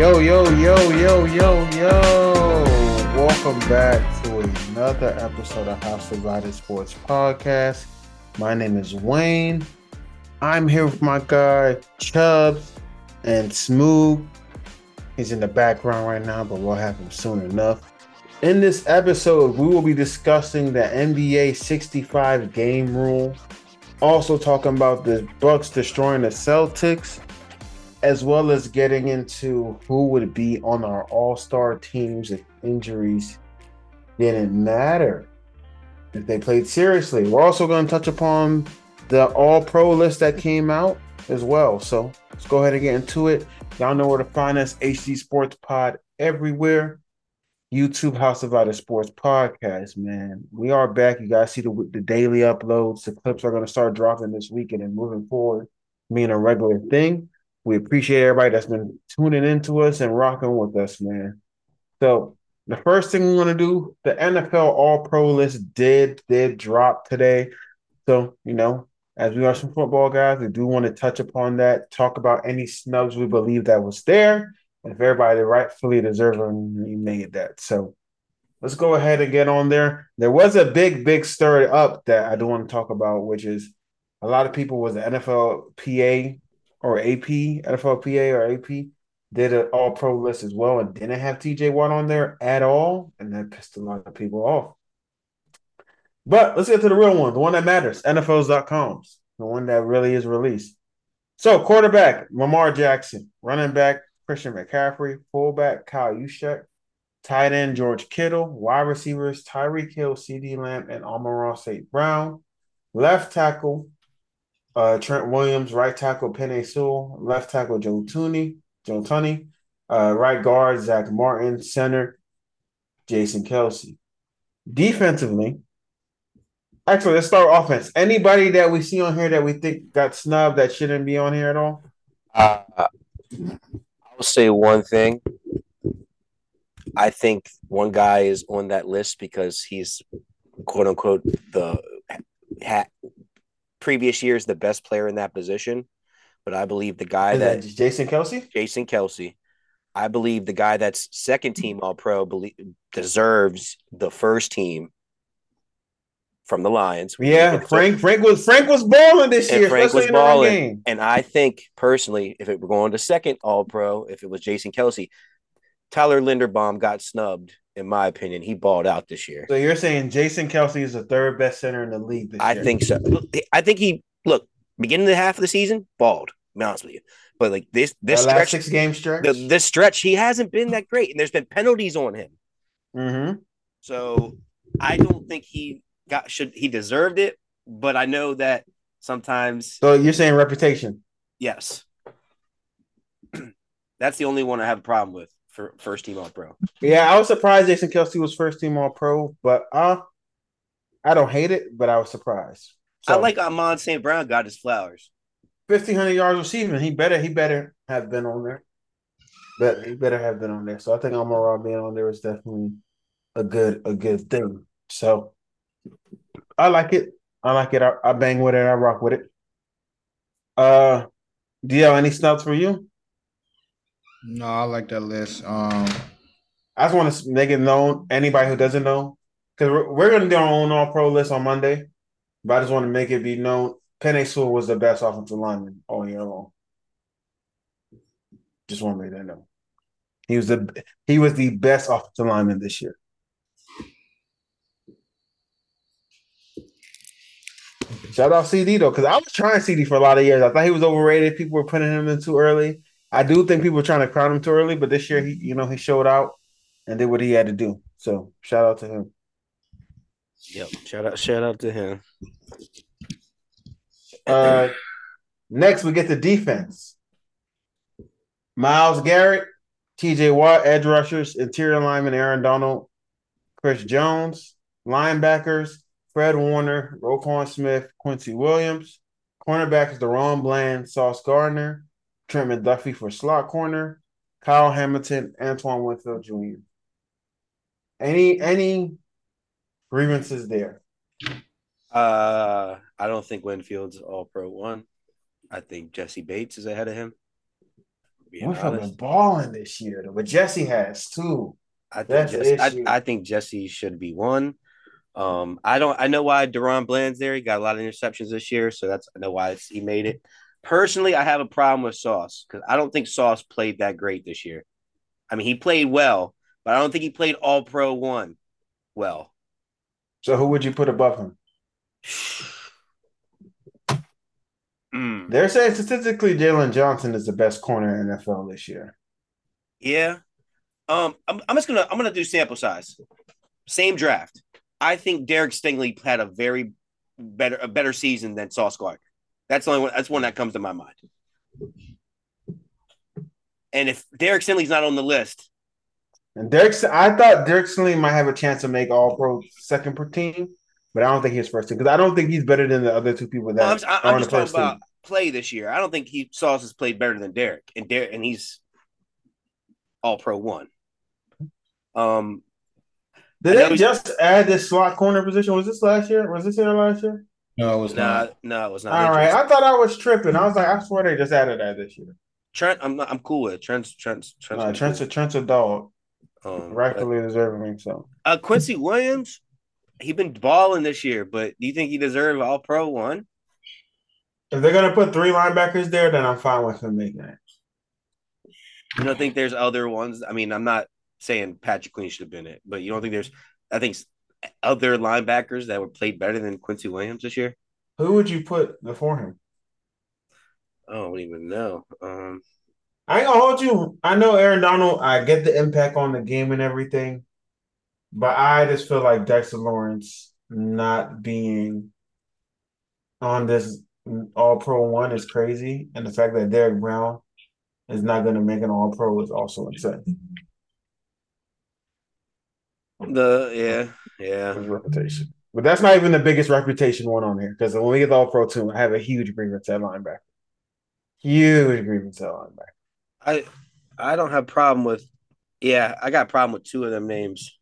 Yo, yo, yo, yo, yo, yo. Welcome back to another episode of House Divided Sports Podcast. My name is Wayne. I'm here with my guy Chubbs and Smooth. He's in the background right now, but we'll have him soon enough. In this episode, we will be discussing the NBA 65 game rule, also talking about the Bucks destroying the Celtics, as well as getting into who would be on our all-star teams if injuries didn't matter if they played seriously. We're also going to touch upon the all-pro list that came out as well. So let's go ahead and get into it. Y'all know where to find us, HD Sports Pod everywhere. YouTube House of Other Sports Podcast, man. We are back. You guys see the, the daily uploads. The clips are going to start dropping this weekend and moving forward, being a regular thing. We appreciate everybody that's been tuning into us and rocking with us, man. So the first thing we want to do, the NFL All Pro list did did drop today. So you know, as we are some football guys, we do want to touch upon that, talk about any snubs we believe that was there, and if everybody rightfully deserving made that. So let's go ahead and get on there. There was a big, big stir up that I do want to talk about, which is a lot of people was the NFL PA or AP, NFLPA or AP did an all pro list as well and didn't have TJ Watt on there at all. And that pissed a lot of people off. But let's get to the real one, the one that matters, NFLs.com's, the one that really is released. So, quarterback, Lamar Jackson, running back, Christian McCaffrey, fullback, Kyle Juszczyk, tight end, George Kittle, wide receivers, Tyreek Hill, CeeDee Lamb, and Amon-Ra St. Brown, left tackle, uh, Trent Williams, right tackle, Penei Sewell, left tackle, Joe Thuney, Joe Tunney, uh, right guard, Zack Martin, center, Jason Kelce. Defensively, actually, let's start offense. Anybody that we see on here that we think got snubbed that shouldn't be on here at all? Uh, I'll say one thing. I think one guy is on that list because he's quote unquote the ha, previous years the best player in that position. But I believe the guy that, that Jason Kelce, Jason Kelce, I believe the guy that's second team hmm. All Pro believe, deserves the first team from the Lions. Yeah, Frank Frank was Frank was balling this year. Frank was especially in the run balling. game. And I think personally, if it were going to second All Pro, if it was Jason Kelce, Tyler Linderbaum got snubbed. In my opinion, he balled out this year. So you're saying Jason Kelce is the third best center in the league this I year? think so. I think he look beginning of the half of the season balled. To be honest with you, but like this this That last stretch, six game stretch. the, this stretch, he hasn't been that great, and there's been penalties on him. mm-hmm. So I don't think he got should he deserved it, but I know that sometimes So you're saying reputation. yes. That's the only one I have a problem with for first team all pro. Yeah, I was surprised Jason Kelce was first team All Pro, but uh, I don't hate it, but I was surprised. I like Amon St. Brown got his flowers. fifteen hundred yards receiving. He better he better have been on there. But he better have been on there. So I think Amon Ra being on there is definitely a good a good thing. So I like it. I like it. I, I bang with it. I rock with it. Uh, do you have any snubs for you? No, I like that list. Um, I just want to make it known, anybody who doesn't know, because we're, we're going to do our own All Pro list on Monday. But I just want to make it be known, Penei Sewell was the best offensive lineman all year long. Just want to make that known. He was the he was the best offensive lineman this year. Shout out CeeDee though, because I was trying CeeDee for a lot of years. I thought he was overrated. People were putting him in too early. I do think people are trying to crown him too early, but this year he, you know, he showed out and did what he had to do. So shout out to him. Yep. Shout out shout out to him. Uh, next we get the defense. Myles Garrett, TJ Watt, edge rushers, interior lineman Aaron Donald, Chris Jones, linebackers, Fred Warner, Roquan Smith, Quincy Williams, cornerbacks DaRon Bland, Sauce Gardner, Trent McDuffie for slot corner, Kyle Hamilton, Antoine Winfield Jr. Any any grievances there? Uh I don't think Winfield's all pro one. I think Jessie Bates is ahead of him. We've been balling this year, though, but Jessie has too. I think Jessie, I. I think Jessie should be one. Um, I don't. I know why DaRon Bland's there. He got a lot of interceptions this year, so that's I know why it's, he made it. Personally, I have a problem with Sauce because I don't think Sauce played that great this year. I mean, he played well, but I don't think he played All Pro one well. So who would you put above him? Mm, They're saying statistically, Jaylon Johnson is the best corner in NFL this year. yeah. Um, I'm, I'm just gonna I'm gonna do sample size. Same draft. I think Derek Stingley had a very better a better season than Sauce Gardner. That's the only one. That's one that comes to my mind. And if Derek Stingley's not on the list, And Derek, I thought Derek Stingley might have a chance to make All Pro second per team, but I don't think he's first team because I don't think he's better than the other two people that I'm, just- are I'm on the talking first about team. play this year. I don't think he Sauce has played better than Derek, and Derek and he's All Pro one. Um, Did they just add this slot corner position? Was this last year? Was this here last year? No, it was nah, not. no, it was not. All right, I thought I was tripping. I was like, I swear they just added that this year. Trent, I'm not, I'm cool with it. Trent's Trent's Trent's, Uh, Trent's a Trent's a dog, um, rightfully deserving. So Uh, Quincy Williams, he been balling this year, but do you think he deserves All Pro one? if they're gonna put three linebackers there, then I'm fine with him making it. You don't think there's other ones? I mean, I'm not saying Patrick Queen should have been it, but you don't think there's, I think, other linebackers that were played better than Quincy Williams this year? Who would you put before him? I don't even know. Um, I ain't gonna hold you. I know Aaron Donald. I get the impact on the game and everything, but I just feel like Dexter Lawrence not being on this All Pro one is crazy, and the fact that Derrick Brown is not going to make an All Pro is also insane. The yeah, yeah. His reputation, but that's not even the biggest reputation one on here because when we get the All Pro two, I have a huge grievance at linebacker. Huge grievance at linebacker. I I don't have problem with. Yeah, I got a problem with two of them names.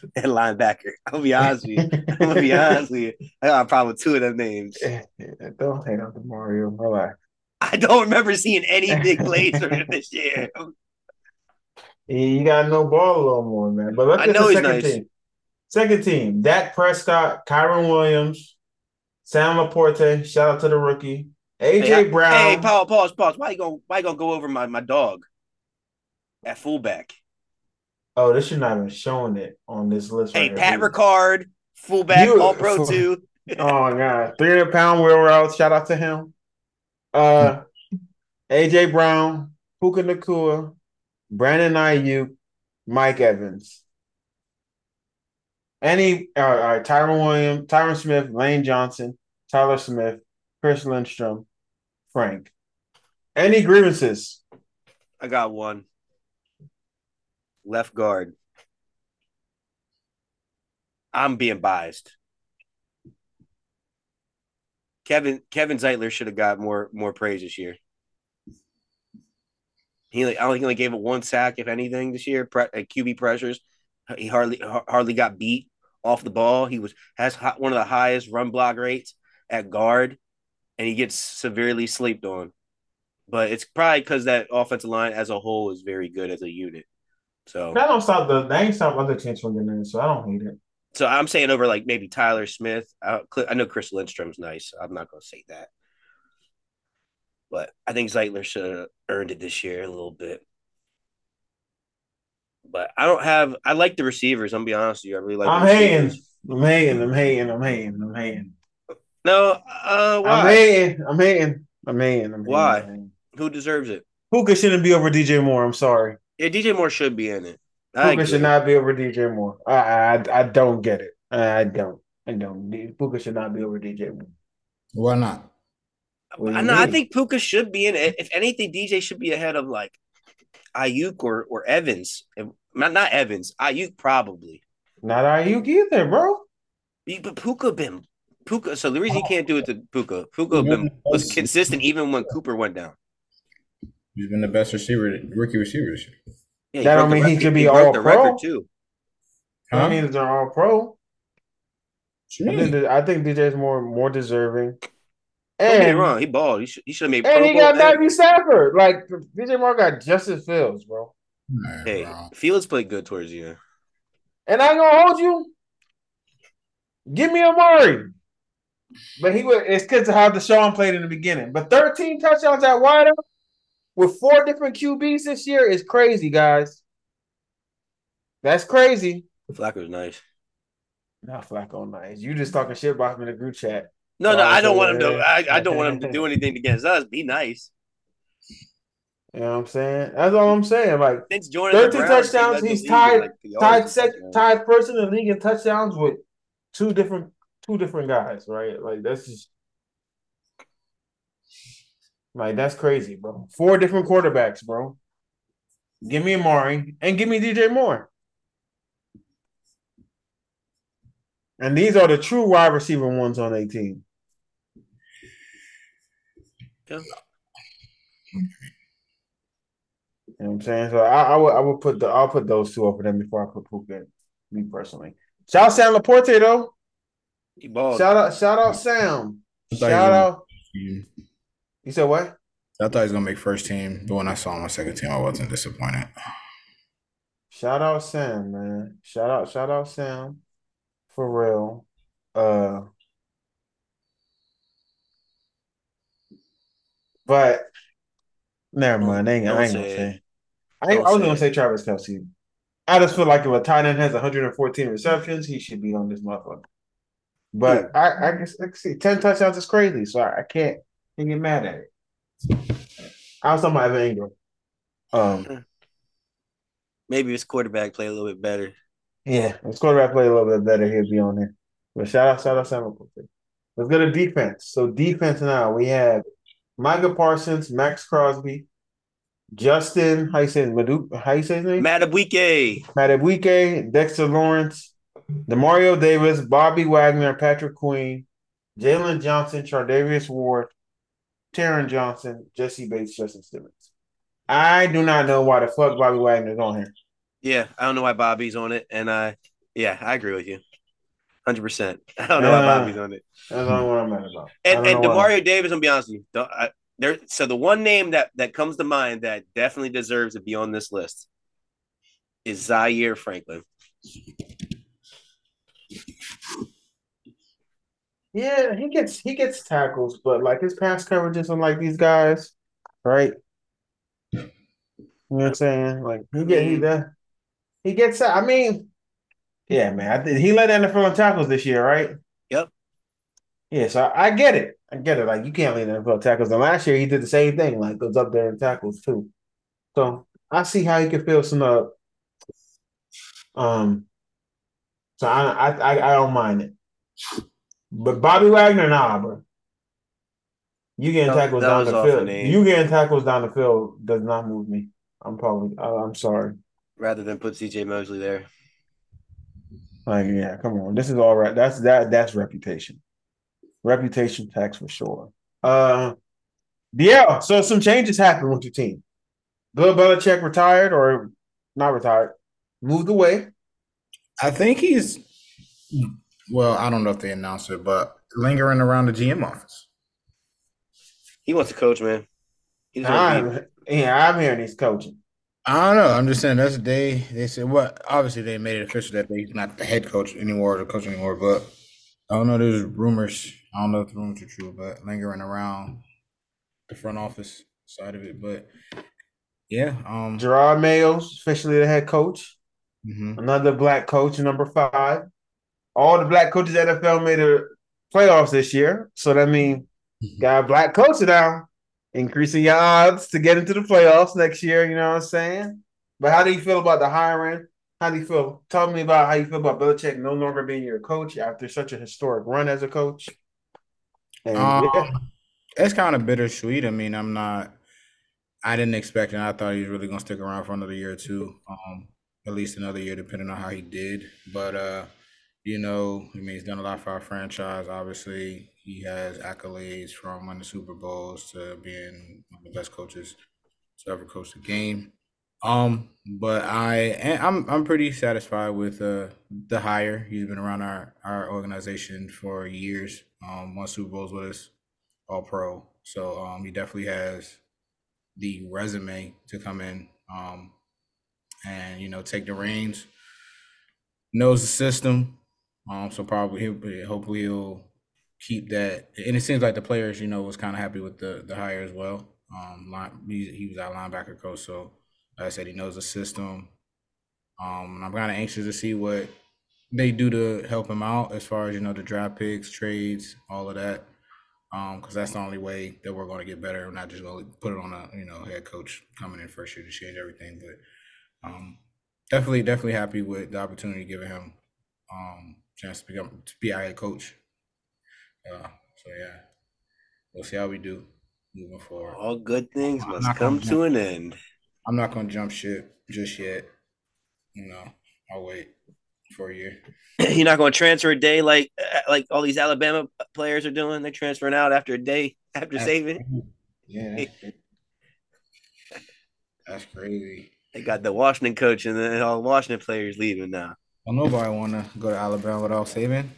And linebacker. I'll be honest with you. I'm gonna be honest with you. I got a problem with two of them names. Don't hate on the Mario. Relax. I don't remember seeing any big plays this year. He got no ball a little more, man. But let's I get know second nice. team. Second team: Dak Prescott, Kyren Williams, Sam LaPorta. Shout out to the rookie, AJ Hey, I- Brown. Hey, pause, pause, pause. Why you going why you gonna go over my, my dog at fullback? oh, this should not have been showing it on this list. Hey, right Pat here. Ricard, fullback, You- all pro two. Oh my god, three hundred pound wheel route. Shout out to him. Uh, AJ Brown, Puka Nacua, Brandon Aiyuk, Mike Evans. Any all right, all right, Tyron Williams, Tyron Smith, Lane Johnson, Tyler Smith, Chris Lindstrom, Frank. Any grievances? I got one. Left guard. I'm being biased. Kevin Kevin Zeitler should have got more more praise this year. He like, I don't think he only gave it one sack, if anything, this year. Pre- uh, QB pressures, he hardly hardly got beat off the ball. He was has one of the highest run block rates at guard, and he gets severely slept on. But it's probably because that offensive line as a whole is very good as a unit. So, That don't stop the. They ain't stop other teams from getting in, so I don't hate it. so I'm saying over like maybe Tyler Smith. I, I know Chris Lindstrom's nice. I'm not going to say that, but I think Zeitler should have earned it this year a little bit. But I don't have. I like the receivers. I'm gonna be honest with you. I really like. I'm the hating. I'm hating. I'm hating. I'm hating. I'm hating. No, uh, why? I'm hating. I'm hating. I'm hating. I'm hating. Why? I'm hating. Who deserves it? Puka shouldn't be over DJ Moore. I'm sorry. Yeah, DJ Moore should be in it. I Puka agree. should not be over DJ Moore. I, I I don't get it. I don't. I don't. Puka should not be over DJ Moore. Why not? What do I you know. I think Puka should be in it. If anything, DJ should be ahead of like Aiyuk or or Evans. If- Not not Evans. Aiyuk probably. Not Aiyuk either, bro. But Puka been Puka. So the reason he can't do it to Puka, Puka been was consistent even when Cooper went down. He's been the best receiver, rookie receiver this year. Yeah, That don't mean he record- should be broke all the pro. record too. I Huh? mean, they're all pro. What I think, I think DJ is more more deserving. Don't get me wrong, he balled. He should he should have made. and Pro he Bowl got and- Matthew Stafford. Like DJ Moore got Justin Fields, bro. Man, Hey, bro. Fields played good towards you. And I ain't gonna hold you. Give me a Amari. But he was it's because of how Deshaun played in the beginning. But 13 touchdowns at wideout with four different QBs this year is crazy, guys. That's crazy. Flacco's nice. Not Flacco nice. You just talking shit about him in the group chat. No, no, I don't want him to. I, I don't want him to do anything against us. Be nice. You know what I'm saying? That's all I'm saying. Like Since joining the 13 Browns, he touchdowns, he's tied- like, tied sec, tied person in the league in touchdowns with two different two different guys, right? Like that's just like that's crazy, bro. Four different quarterbacks, bro. Give me Amari and give me DJ Moore. And these are the true wide receiver ones on 18. Yeah. You know what I'm saying? So I, I would I would put the I'll put those two over them before I put Puka in, me personally. Shout out Sam LaPorta though. He balled. Shout out shout out Sam. I thought he Shout out. You said what? I thought he was gonna make first team, but when I saw him on second team, I wasn't disappointed. Shout out Sam, man. Shout out, shout out Sam. For real. Uh but never mind. I ain't, I ain't gonna say. I, ain't, I was gonna say Travis Kelce. I just feel like if a tight end has 114 receptions, he should be on this motherfucker. But I, I guess I see 10 touchdowns is crazy, so I, I can't, can't get mad at it. I was talking about Evan Engram. Um, Maybe his quarterback played a little bit better. yeah, his quarterback play a little bit better, he'll be on there. But shout out, shout out, Sam Let's go to defense. So defense now we have Micah Parsons, Maxx Crosby, Justin. How you say Madu? How you say his name? Madubuike. Madubuike, Dexter Lawrence, Demario Davis, Bobby Wagner, Patrick Queen, Jaylon Johnson, Charvarius Ward, Taron Johnson, Jessie Bates, Justin Simmons. I do not know why the fuck Bobby Wagner's on here. Yeah, I don't know why Bobby's on it, and I, yeah, I agree with you, hundred percent. I don't know why Uh, Bobby's on it. That's the only one I'm mad about. And and why. Demario Davis, I'm be honest with you, don't- I, there. So the one name that that comes to mind that definitely deserves to be on this list is Zaire Franklin. Yeah, he gets he gets tackles, but like his pass coverage isn't like these guys, right? You know what I'm saying? Like he get he does he gets I mean, yeah, man. I he led the NFL in tackles this year, right? Yep. Yeah, so I, I get it. I get it. Like you can't lead the NFL in tackles. And last year he did the same thing, like goes up there in tackles too. So I see how he can fill some up. Um, so I I I, I don't mind it. But Bobby Wagner, nah, bro. You getting That- tackles that down the field. You getting tackles down the field does not move me. I'm probably. I'm sorry. rather than put CJ Mosley there. Like, yeah, come on. This is all right. That's that. That's reputation. Reputation tax for sure. Uh, yeah. So some changes happened with your team. Bill Belichick retired or not retired, moved away. I think he's well, I don't know if they announced it, but lingering around the GM office. He wants to coach, man. He just wants to be- I'm, yeah, I'm hearing he's coaching. I don't know. I'm just saying that's they they said what obviously they made it official that he's not the head coach anymore or the coach anymore, but I don't know, there's rumors. I don't know if the rumors are true, but lingering around the front office side of it. But yeah, um Jerod Mayo's officially the head coach. mhm. Another black coach, number five. All the black coaches NFL made the playoffs this year. So that means got a black coach now, increasing your odds to get into the playoffs next year. You know what I'm saying? But how do you feel about the hiring? How do you feel? Tell me about how you feel about Belichick no longer being your coach after such a historic run as a coach. And Um, yeah, It's kind of bittersweet. I mean, I'm not. I didn't expect it. I thought he was really gonna stick around for another year or two, um, at least another year, depending on how he did. But uh, you know, I mean, he's done a lot for our franchise. Obviously, he has accolades from winning Super Bowls to being one of the best coaches to ever coach the game. Um, but I I'm I'm pretty satisfied with uh the hire. He's been around our our organization for years. Um, won Super Bowls with us All Pro. So um, he definitely has the resume to come in um, and you know take the reins. Knows the system, um, so probably he'll hopefully he'll keep that. And it seems like the players, you know, was kind of happy with the the hire as well. Um, line, he, he was our linebacker coach, so like I said, he knows the system. Um, and I'm kind of anxious to see what they do to help him out as far as you know the draft picks, trades, all of that. Um, because that's the only way that we're going to get better. We're not just going to put it on a you know head coach coming in first year to change everything, but um, definitely definitely happy with the opportunity given him um chance to become to be our head coach. Uh, so yeah, we'll see how we do moving forward. All good things must come to an end. I'm not gonna jump ship just yet. You know, I'll wait for a year. You're not going to transfer a day like uh, like all these Alabama players are doing. They're transferring out after a day after saving. Yeah, that's crazy. that's crazy. They got the Washington coach and then all Washington players leaving now. Well, nobody want to go to Alabama without saving.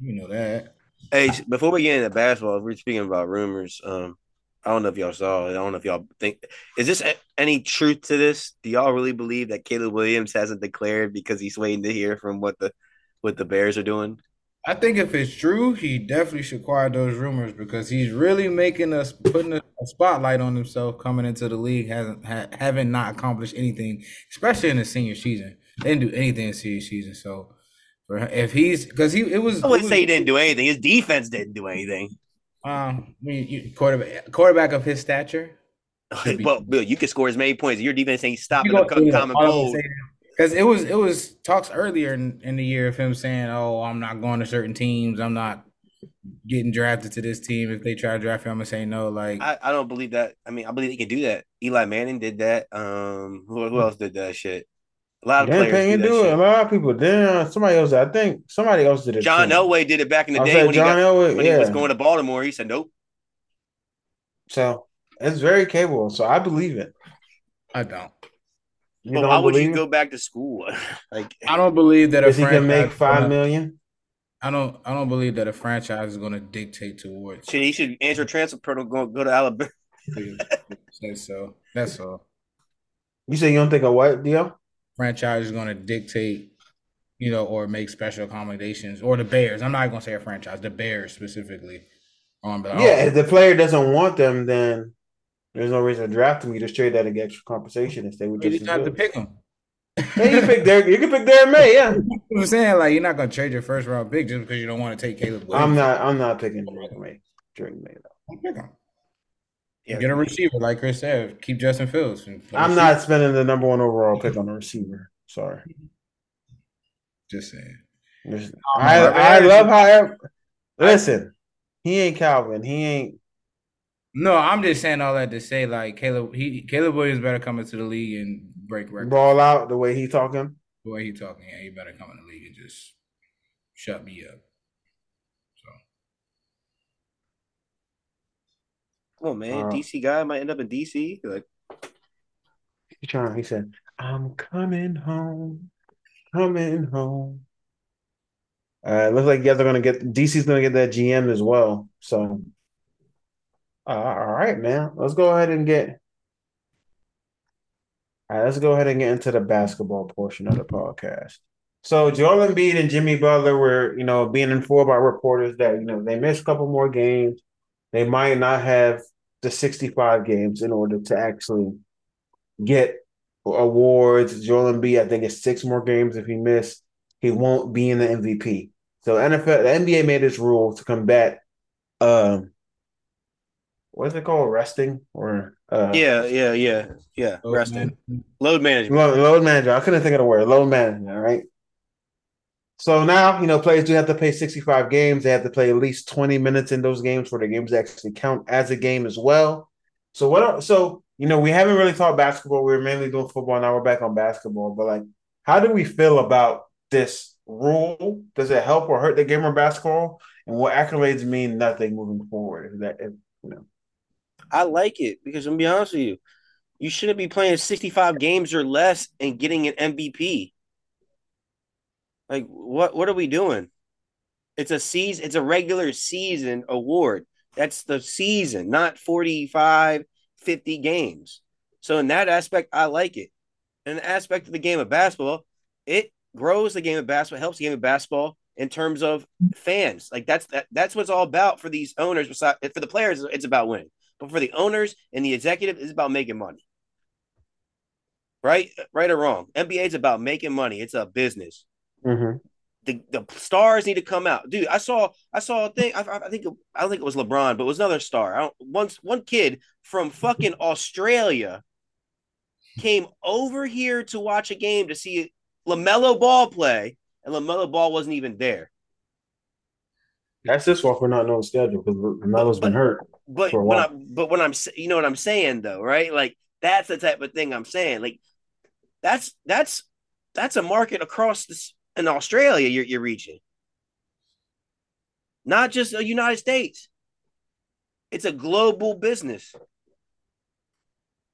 You know that. Hey, before we get into basketball, we're speaking about rumors. Um, I don't know if y'all saw. I don't know if y'all think. Is this any truth to this? Do y'all really believe that Caleb Williams hasn't declared because he's waiting to hear from what the what the Bears are doing? I think if it's true, he definitely should quiet those rumors because he's really making us putting a, spotlight on himself coming into the league. Hasn't ha, haven't not accomplished anything, especially in the senior season. They didn't do anything in senior season. So if he's because he it was I wouldn't say he didn't do anything. His defense didn't do anything. Um, I mean, you, quarterback quarterback of his stature. well, Bill, you can score as many points. Your defense ain't stopping the common cold. Because it was it was talks earlier in, in the year of him saying, "Oh, I'm not going to certain teams. I'm not getting drafted to this team. If they try to draft him, I'm gonna say no." Like I, I don't believe that. I mean, I believe he can do that. Eli Manning did that. Um, who, who else did that shit? A lot of Dan players do, do it. A lot of people. Then somebody else. I think somebody else did it. John too. Elway did it back in the I day when, John he, got, Elway, when yeah. he was going to Baltimore. He said nope. So it's very capable. So I believe it. I don't. You but why would you go back to school? like I don't believe that a he can make five million. I don't. I don't believe that a franchise is going to dictate towards. Should he should answer transfer portal go go to Alabama? say so. That's all. You say you don't think a what deal? Franchise is going to dictate, you know, or make special accommodations, or the Bears. I'm not going to say a franchise. The Bears specifically. Um, but yeah, if the player doesn't want them, then there's no reason to draft him. You just trade that to get extra compensation if they would just have to pick him. yeah, you pick Derek. You can pick Darren May. Yeah, I'm saying like you're not gonna trade your first round pick just because you don't want to take Caleb. Williams. I'm not. I'm not picking Drake Maye. Drake Maye though. Pick him. Yeah, get a receiver like Chris said. Keep Justin Fields. I'm not spending the number one overall pick on a receiver. Sorry. Just saying. I, I love how. Listen, he ain't Calvin. He ain't no, I'm just saying all that to say like Caleb he Caleb Williams better come into the league and break records. Ball out the way he talking. The way he talking, yeah, he better come in the league and just shut me up. Come on, man. Uh, DC guy might end up in DC. Like he trying he said, I'm coming home. Coming home. Uh, looks like you guys are gonna get DC's gonna get that GM as well. So uh, all right, man. Let's go ahead and get. All right, let's go ahead and get into the basketball portion of the podcast. So Joel Embiid and Jimmy Butler were, you know, being informed by reporters that you know they missed a couple more games. They might not have the 65 games in order to actually get awards. Joel Embiid, I think, it's six more games. If he missed, he won't be in the MVP. So NFL, the NBA made this rule to combat um, what's it called? Resting or uh, yeah, yeah, yeah, yeah. Load resting. Load management. Load, load management. I couldn't think of the word. Load management. Right. So now you know players do have to play 65 games. They have to play at least 20 minutes in those games for the games actually count as a game as well. So what? are, So you know we haven't really talked basketball. We were mainly doing football. Now we're back on basketball. But like, how do we feel about this rule? Does it help or hurt the game of basketball? And what accolades mean nothing moving forward? If that, if, you know. I like it because I'm gonna be honest with you, you shouldn't be playing 65 games or less and getting an MVP. Like what what are we doing? It's a season, it's a regular season award. That's the season, not 45, 50 games. So in that aspect, I like it. In the aspect of the game of basketball, it grows the game of basketball, helps the game of basketball in terms of fans. Like that's that, that's what's all about for these owners. Besides, for the players, it's about winning. But for the owners and the executive, it's about making money. Right, right or wrong. NBA is about making money. It's a business. Mm-hmm. The, the stars need to come out, dude. I saw I saw a thing. I, I think I don't think it was LeBron, but it was another star. I don't, once one kid from fucking Australia came over here to watch a game to see LaMelo Ball play, and LaMelo Ball wasn't even there. That's his fault for not knowing schedule because LaMelo's been hurt. But when I, but when I'm, you know what I'm saying though, right? Like that's the type of thing I'm saying. Like that's that's that's a market across this in Australia. You're you're reaching, not just the United States. It's a global business.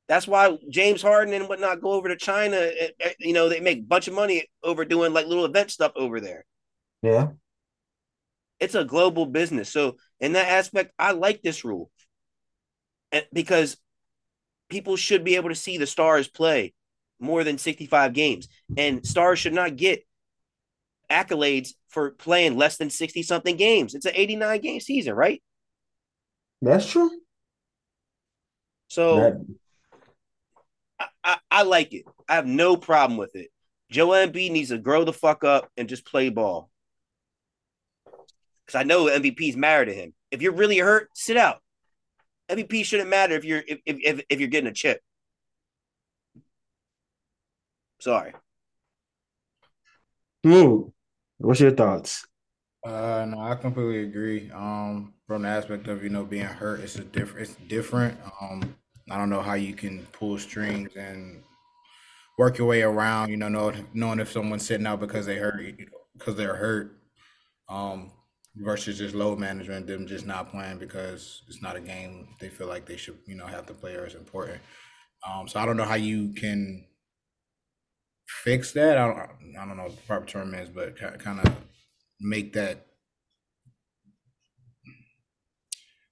That's why James Harden and whatnot go over to China. Eh, eh, you know, they make a bunch of money over doing like little event stuff over there. Yeah. It's a global business. So in that aspect, I like this rule. And because people should be able to see the stars play more than 65 games. And stars should not get accolades for playing less than 60 something games. It's an 89 game season, right? That's true. So that... I, I, I, like it. I have no problem with it. Joel Embiid needs to grow the fuck up and just play ball. Because I know MVP's married to him. If you're really hurt, sit out. MVP shouldn't matter if you're if if, if you're getting a chip. Sorry. Smooth. What's your thoughts? Uh, no, I completely agree. Um, from the aspect of you know being hurt, it's a different. It's different. Um, I don't know how you can pull strings and work your way around. You know, knowing, knowing if someone's sitting out because they hurt, because they're hurt. Um, versus just load management, them just not playing because it's not a game they feel like they should, you know, have to play or is important. Um, so I don't know how you can fix that. I don't, I don't know what the proper term is, but kind of make that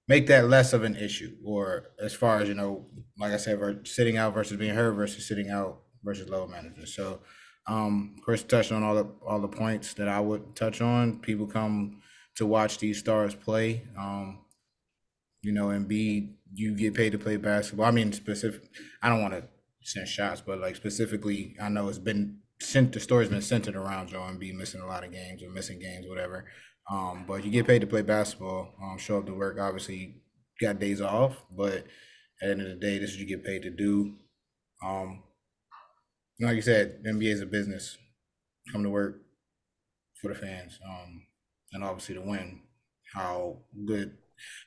make that less of an issue. Or as far as you know, like I said, sitting out versus being hurt versus sitting out versus load management. So. Um, Chris touched on all the all the points that I would touch on. People come to watch these stars play. Um, you know, and B, you get paid to play basketball. I mean, specific. I don't want to send shots, but like specifically, I know it's been sent. The story's been centered around Joe Embiid missing a lot of games or missing games, whatever. Um, but you get paid to play basketball. Um, show up to work. Obviously, got days off, but at the end of the day, this is what you get paid to do. Um, like you said, NBA is a business. Come to work for the fans. Um, and obviously to win. How good,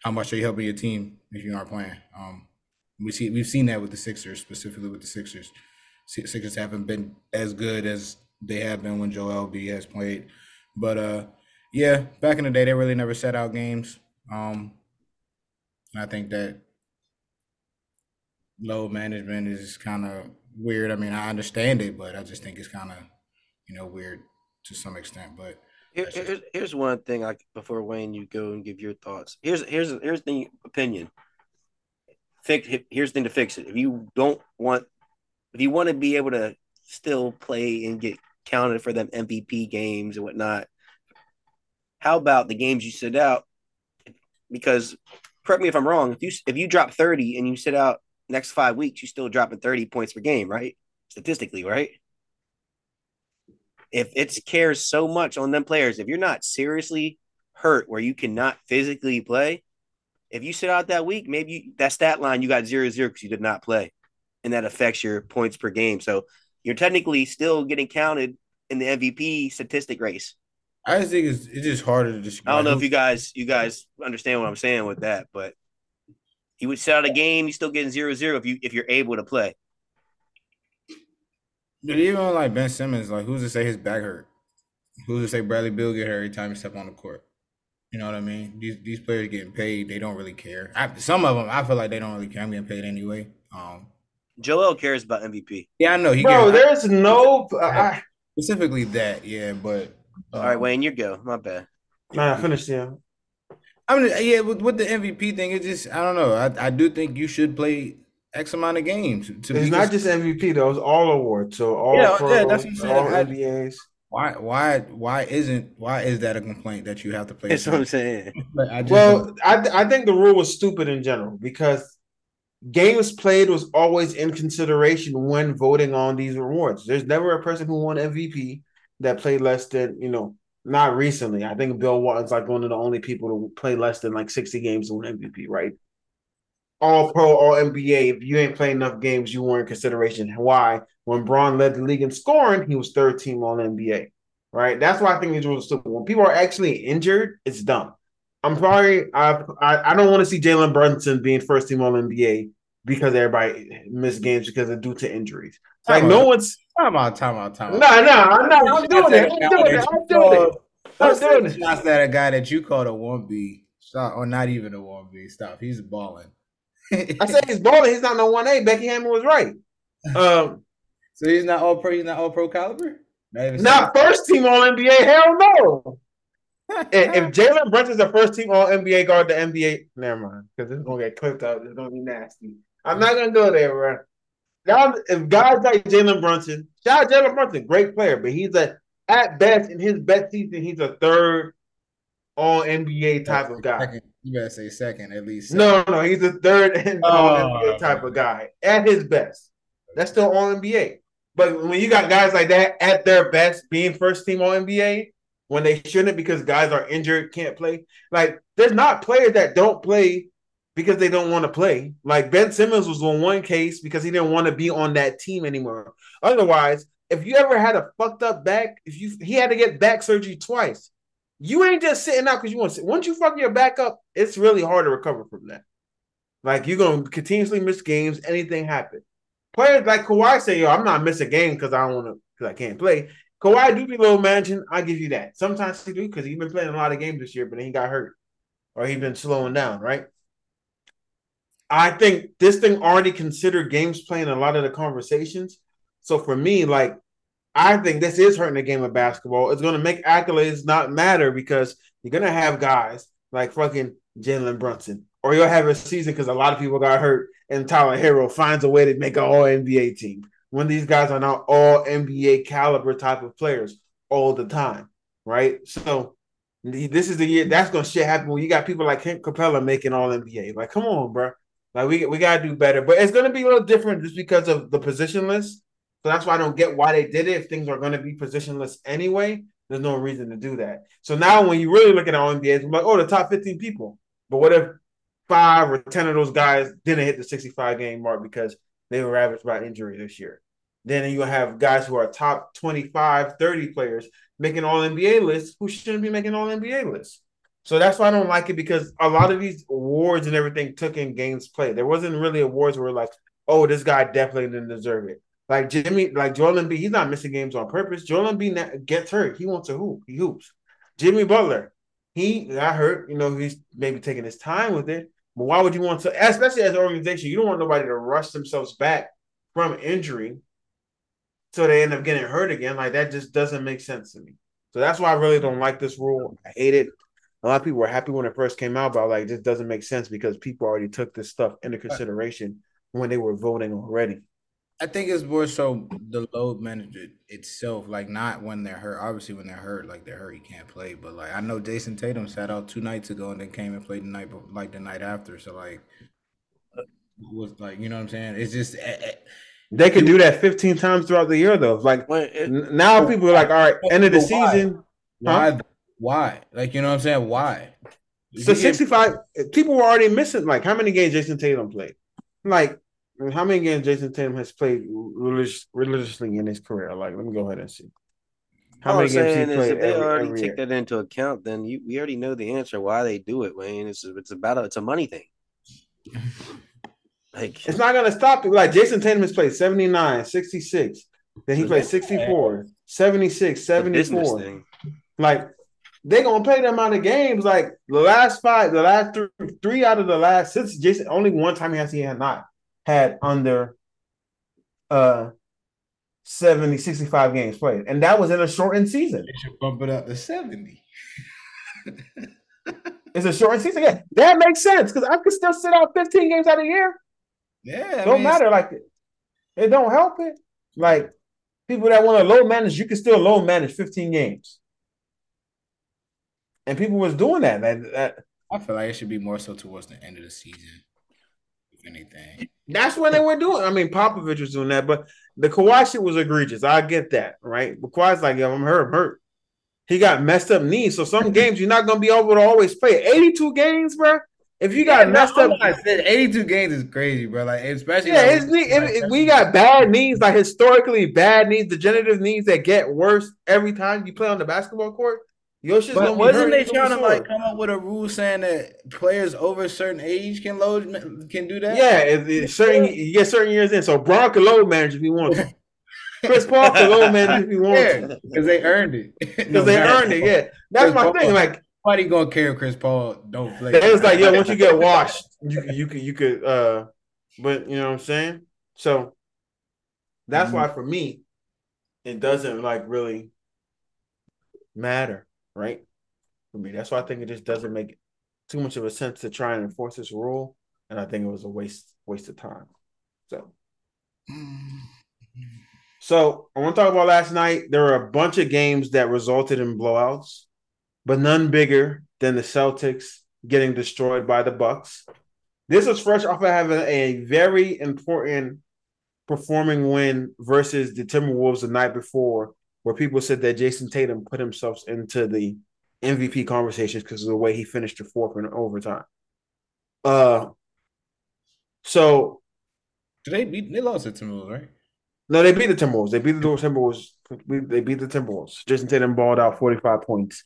how much are you helping your team if you aren't playing? Um, we see we've seen that with the Sixers, specifically with the Sixers. Sixers haven't been as good as they have been when Joel B has played, but uh, yeah, back in the day they really never set out games. Um, I think that load management is kind of weird. I mean, I understand it, but I just think it's kind of you know weird to some extent. But here, here's, here's one thing. I before Wayne, you go and give your thoughts. Here's here's here's the opinion. Fix here's the thing to fix it. If you don't want, if you want to be able to still play and get counted for them MVP games and whatnot, how about the games you sit out? Because correct me if I'm wrong. If you if you drop 30 and you sit out next five weeks, you're still dropping 30 points per game, right? Statistically, right? if it cares so much on them players, if you're not seriously hurt where you cannot physically play, if you sit out that week, maybe you, that stat line you got zero zero because you did not play, and that affects your points per game. So you're technically still getting counted in the MVP statistic race. I just think it's, it's just harder to describe. I don't know if you guys you guys understand what I'm saying with that, but you would sit out a game, you still getting zero zero if you if you're able to play. But even like Ben Simmons, like who's to say his back hurt? Who's to say Bradley Beal get hurt every time he step on the court? You know what I mean? These these players getting paid, they don't really care. I, some of them, I feel like they don't really care. I'm getting paid anyway. Um, Joel cares about MVP. Yeah, I know. He Bro, cares. there's no I, specifically that. Yeah, but all right, um, Wayne, you go. My bad. Nah, finish yeah. I mean, yeah, with, with the MVP thing, it's just I don't know. I, I do think you should play X amount of games. To it's not just MVP though; it's all awards. So all yeah, pro, yeah, that's what I'm saying. all I, NBAs. Why why why isn't why is that a complaint that you have to play? That's what I'm saying. I well, I I think the rule was stupid in general because games played was always in consideration when voting on these awards. There's never a person who won MVP that played less than you know. Not recently. I think Bill Walton's like one of the only people to play less than like 60 games to win MVP, right? All pro, all NBA. If you ain't playing enough games, you weren't in consideration. Why? When Braun led the league in scoring, he was third team all NBA. Right. That's why I think these rules are stupid. When people are actually injured, it's dumb. I'm sorry. I I, I don't want to see Jalen Brunson being first team all NBA because everybody missed games because of due to injuries. Like no one's time out, time out, time out. No, no, I'm not I'm doing it. I'm doing it. I'm doing it. I'm doing it. That a guy that you called a one B. Stop, or not even a one B. Stop. He's balling. I said he's balling. He's not no one A. Becky Hammon was right. Um, so he's not all pro. He's not all pro caliber. Not, not first team All NBA. Hell no. if, if Jalen Brunson's the first team All NBA guard, the NBA. Never mind, because it's gonna get clipped out. It's gonna be nasty. I'm not gonna go there, bro. Y'all, if guys like Jalen Brunson, shout out Jalen Brunson, great player, but he's a at best in his best season, he's a third All NBA type of guy. Second. You better say second at least. Second. No, no, he's oh. a third and oh. NBA type of guy at his best. That's still All NBA. But when you got guys like that at their best, being first team All NBA, when they shouldn't because guys are injured, can't play. Like there's not players that don't play because they don't want to play. Like Ben Simmons was on one case because he didn't want to be on that team anymore. Otherwise, if you ever had a fucked up back, if you he had to get back surgery twice, you ain't just sitting out because you want to. sit. Once you fuck your back up, it's really hard to recover from that. Like you're gonna continuously miss games. Anything happen. Players like Kawhi say, "Yo, I'm not missing a game because I want to because I can't play." Kawhi do be low managing. I give you that. Sometimes he do because he's been playing a lot of games this year, but then he got hurt or he been slowing down, right? I think this thing already considered games playing a lot of the conversations. So for me, like I think this is hurting the game of basketball. It's going to make accolades not matter because you're going to have guys like fucking Jalen Brunson, or you'll have a season because a lot of people got hurt and Tyler Herro finds a way to make an All NBA team when these guys are not all NBA caliber type of players all the time, right? So this is the year that's gonna shit happen when you got people like Clint Capela making All NBA. Like, come on, bro. Like we we gotta do better, but it's gonna be a little different just because of the positionless. So that's why I don't get why they did it. If things are gonna be positionless anyway, there's no reason to do that. So now when you really look at all NBA, I'm like, oh, the top 15 people. But what if five or ten of those guys didn't hit the 65 game mark because they were ravaged by injury this year? Then you have guys who are top 25, 30 players making all NBA lists who shouldn't be making all NBA lists. So that's why I don't like it because a lot of these awards and everything took in games played. There wasn't really awards where like, oh, this guy definitely didn't deserve it. Like Jimmy, like Joel Embiid, he's not missing games on purpose. Joel Embiid gets hurt. He wants to hoop. He hoops. Jimmy Butler, he got hurt. You know, he's maybe taking his time with it. But why would you want to, especially as an organization, you don't want nobody to rush themselves back from injury so they end up getting hurt again. Like that just doesn't make sense to me. So that's why I really don't like this rule. I hate it a lot of people were happy when it first came out, but like this doesn't make sense because people already took this stuff into consideration when they were voting already. I think it's more so the load management itself, like not when they're hurt. Obviously, when they're hurt, like they're hurt, you can't play. But like I know Jayson Tatum sat out two nights ago and then came and played the night like the night after. So like, was like you know what I'm saying? It's just. Eh, eh, they could do that 15 times throughout the year, though. Like now, people are like, "All right, end of the season." Why? Huh? Why? Like, you know what I'm saying? Why? So 65 people were already missing. Like, how many games Jayson Tatum played? Like, how many games Jayson Tatum has played religious, religiously in his career? Like, let me go ahead and see. How All many games he played? If they every, already every take year? that into account, then you we already know the answer why they do it, Wayne. It's it's about a, it's a money thing. Like it's not gonna stop. Like Jayson Tatum has played 79, 66. Then he played 64, 76, 74. Like they're gonna play them out of games. Like the last five, the last three, three out of the last since Jayson only one time he has he had not had under uh 70, 65 games played. And that was in a shortened season. They should bump it up to 70. It's a short season. Yeah, that makes sense because I could still sit out 15 games out of the year. Yeah, I don't mean, matter. Like it, it don't help it. Like people that want to low manage, you can still low manage 15 games. And people was doing that. That, that I feel like it should be more so towards the end of the season, anything. that's when they were doing. I mean, Popovich was doing that, but the Kawhi shit was egregious. I get that, right? But Kawhi's like, yo, I'm hurt, I'm hurt. He got messed up knees, so some games you're not gonna be able to always play. 82 games, bro. If you got Yeah, messed no, up, I said 82 games is crazy, bro. Like especially yeah, like, his knee, if, if we got bad knees, like historically bad knees, degenerative knees that get worse every time you play on the basketball court. Your shit's But wasn't they trying to like come up with a rule saying that players over a certain age can load can do that? Yeah, certain you get certain years in. So Bron can load manage if he wants. to. Chris Paul can load manage if he wants Yeah, to. because they earned it. because they earned it. Yeah, that's Chris my Paul. thing. Like Nobody gonna care if Chris Paul don't play. it was like, yo, once you get washed, you you could you could uh, but you know what I'm saying. So that's Mhm. why for me, it doesn't like really matter, right? For me, that's why I think it just doesn't make too much of a sense to try and enforce this rule, and I think it was a waste waste of time. So. So I want to talk about last night. There were a bunch of games that resulted in blowouts, but none bigger than the Celtics getting destroyed by the Bucks. This was fresh off of having a very important performing win versus the Timberwolves the night before, where people said that Jayson Tatum put himself into the MVP conversations because of the way he finished the fourth in overtime. Uh, so did they beat they lost to Timberwolves, right? No, they beat the Timberwolves. They beat the Timberwolves. They beat the Timberwolves. Jayson Tatum balled out forty five points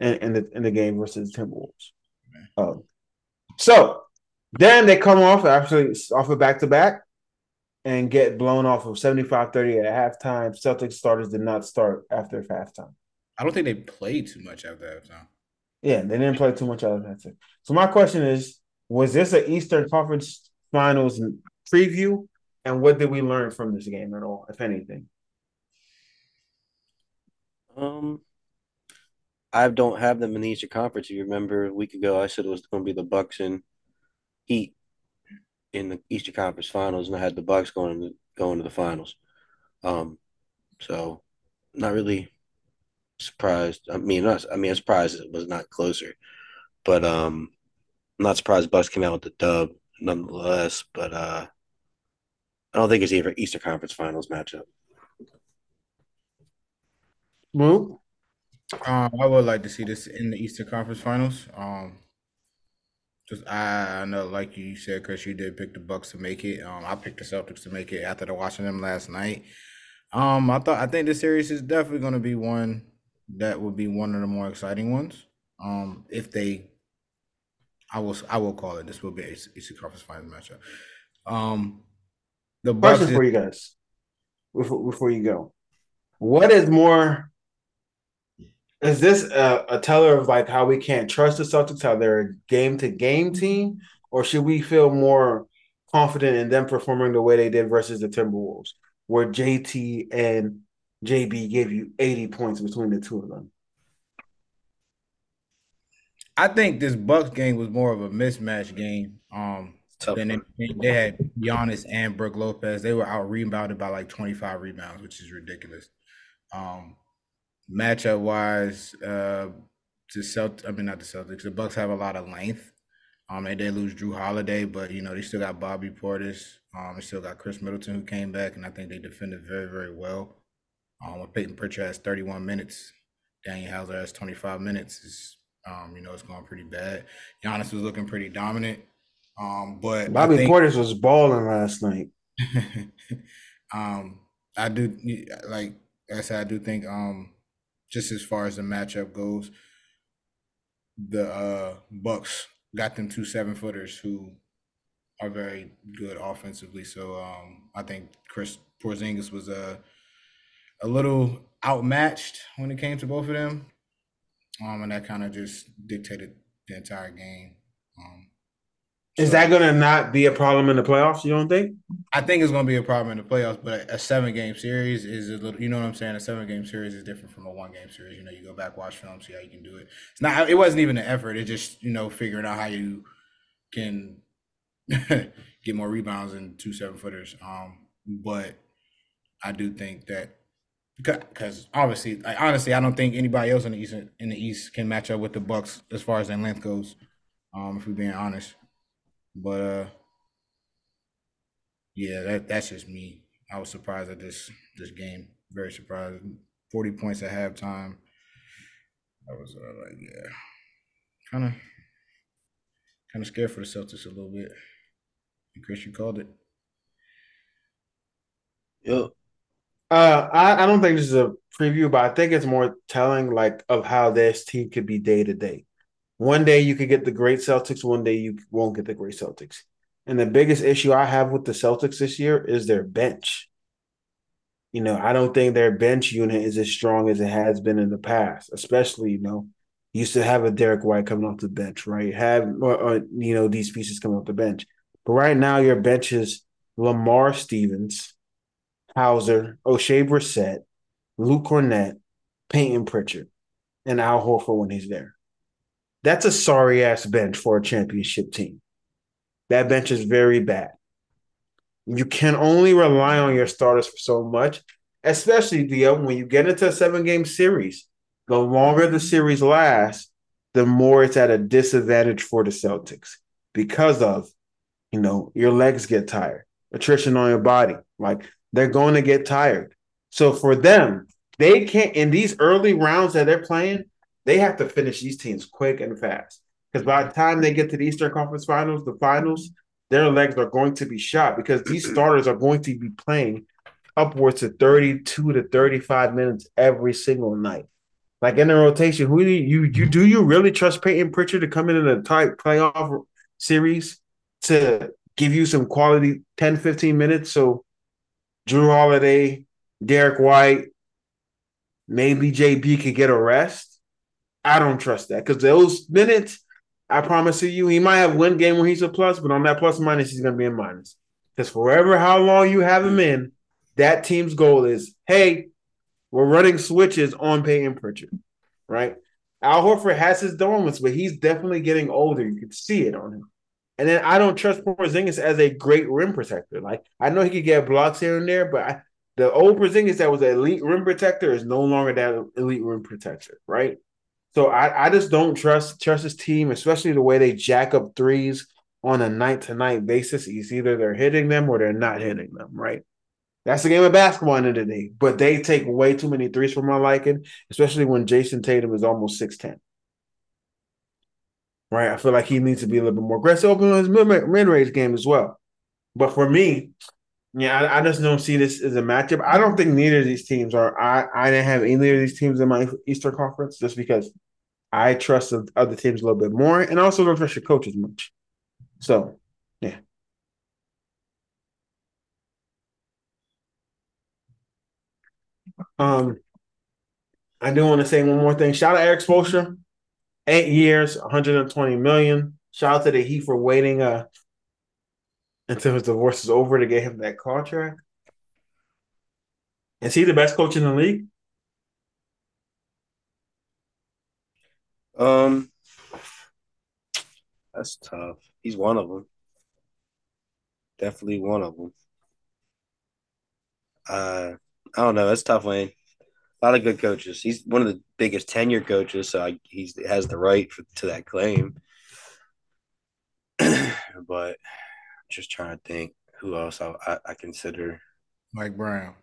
in, in the in the game versus the Timberwolves. Um, so then they come off actually off a back to back and get blown off of 75-30 at halftime. Celtics starters did not start after halftime. I don't think they played too much after halftime. Yeah, they didn't play too much out of that. Too. So my question is: Was this an Eastern Conference Finals preview? And what did we learn from this game at all, if anything? Um, I don't have them in the Eastern Conference. If you remember a week ago, I said it was going to be the Bucks and Heat in the Eastern Conference Finals, and I had the Bucks going to going to the finals. Um, so not really surprised. I mean, not, I mean, I'm surprised it was not closer, but um, I'm not surprised Bucks came out with the dub nonetheless. But uh, I don't think it's even Eastern Conference Finals matchup. Well, Um, I would like to see this in the Eastern Conference Finals. Um, just I, know, like you said, Chris, you did pick the Bucks to make it. Um, I picked the Celtics to make it after the watching them last night. Um, I thought I think this series is definitely going to be one that would be one of the more exciting ones. Um, if they, I will I will call it. This will be a Eastern Conference Finals matchup. Um, the Bucks Question for you guys before, before you go. What is more? Is this a, a teller of like how we can't trust the Celtics, how they're a game to game team, or should we feel more confident in them performing the way they did versus the Timberwolves, where JT and JB gave you 80 points between the two of them? I think this Bucks game was more of a mismatch game. Um, Tough than they, they had Giannis and Brook Lopez. They were out rebounded by like 25 rebounds, which is ridiculous. Um, matchup wise, uh, the Celt I mean not the Celtics. The Bucks have a lot of length. Um, they did lose Jrue Holiday, but you know they still got Bobby Portis. Um, they still got Khris Middleton who came back, and I think they defended very very well. Um, when Payton Pritchard has 31 minutes, Daniel Hauser has 25 minutes. Is um, you know it's going pretty bad. Giannis was looking pretty dominant. Um, but Bobby think- Portis was balling last night. um, I do like I said, I do think um, just as far as the matchup goes, the uh, Bucks got them two seven footers who are very good offensively. So um, I think Chris Porzingis was a a little outmatched when it came to both of them, um, and that kind of just dictated the entire game. Um, Is so- that going to not be a problem in the playoffs? You don't think? I think it's going to be a problem in the playoffs, but a seven game series is a little, you know what I'm saying? A seven game series is different from a one game series. You know, you go back, watch film, see how you can do it. It's not, it wasn't even an effort. It's just, you know, figuring out how you can get more rebounds than two seven footers. Um, but I do think that because obviously, honestly, I don't think anybody else in the East in the East can match up with the Bucks as far as their length goes. Um, if we're being honest, but uh, yeah, that that's just me. I was surprised at this this game. Very surprised. Forty points at halftime. I was uh, like, yeah, kind of kind of scared for the Celtics a little bit. And you called it. Yep. Uh, I, I don't think this is a preview, but I think it's more telling like of how this team could be day to day. One day you could get the great Celtics, one day you won't get the great Celtics. And the biggest issue I have with the Celtics this year is their bench. You know, I don't think their bench unit is as strong as it has been in the past, especially, you know, used to have a Derrick White coming off the bench, right? Have, or, or, you know, these pieces coming off the bench. But right now, your bench is Lamar Stevens, Hauser, Oshae Brissett, Luke Kornet, Payton Pritchard, and Al Horford when he's there. That's a sorry ass bench for a championship team. That bench is very bad. You can only rely on your starters for so much, especially Dio, when you get into a seven game series. The longer the series lasts, the more it's at a disadvantage for the Celtics because of, you know, your legs get tired, attrition on your body. Like they're going to get tired. So for them, they can't in these early rounds that they're playing, they have to finish these teams quick and fast. Because by the time they get to the Eastern Conference Finals, the finals, their legs are going to be shot because these starters are going to be playing upwards to 32 to 35 minutes every single night. Like in the rotation, who do you you do you really trust Payton Pritchard to come in in a tight playoff series to give you some quality 10, 15 minutes? So Jrue Holiday, Derrick White, maybe JB could get a rest. I don't trust that because those minutes I promise you, he might have one game where he's a plus, but on that plus minus, he's going to be a minus. Because forever, how long you have him in, that team's goal is, hey, we're running switches on Payton Pritchard, right? Al Horford has his moments, but he's definitely getting older. You can see it on him. And then I don't trust Porzingis as a great rim protector. Like I know he could get blocks here and there, but I, the old Porzingis that was an elite rim protector is no longer that elite rim protector, right? So I, I just don't trust trust his team, especially the way they jack up threes on a night to night basis. It's either they're hitting them or they're not hitting them, right? That's the game of basketball in the day. But they take way too many threes for my liking, especially when Jayson Tatum is almost 6'10. Right? I feel like he needs to be a little bit more aggressive open on his mid range game as well. But for me, yeah, I, I, just don't see this as a matchup. I don't think neither of these teams are. I I didn't have either of these teams in my Eastern Conference just because I trust the other teams a little bit more, and also don't trust your coach as much. So, yeah. Um, I do want to say one more thing. Shout out Erik Spoelstra, eight years, 120 million. Shout out to the Heat for waiting uh until his divorce is over to get him that contract. Is he the best coach in the league? Um, that's tough. He's one of them. Definitely one of them. Uh, I don't know. That's tough, Wayne. A lot of good coaches. He's one of the biggest tenure coaches, so I, he's has the right for, to that claim. but just trying to think who else I, I, I consider. Mike Brown.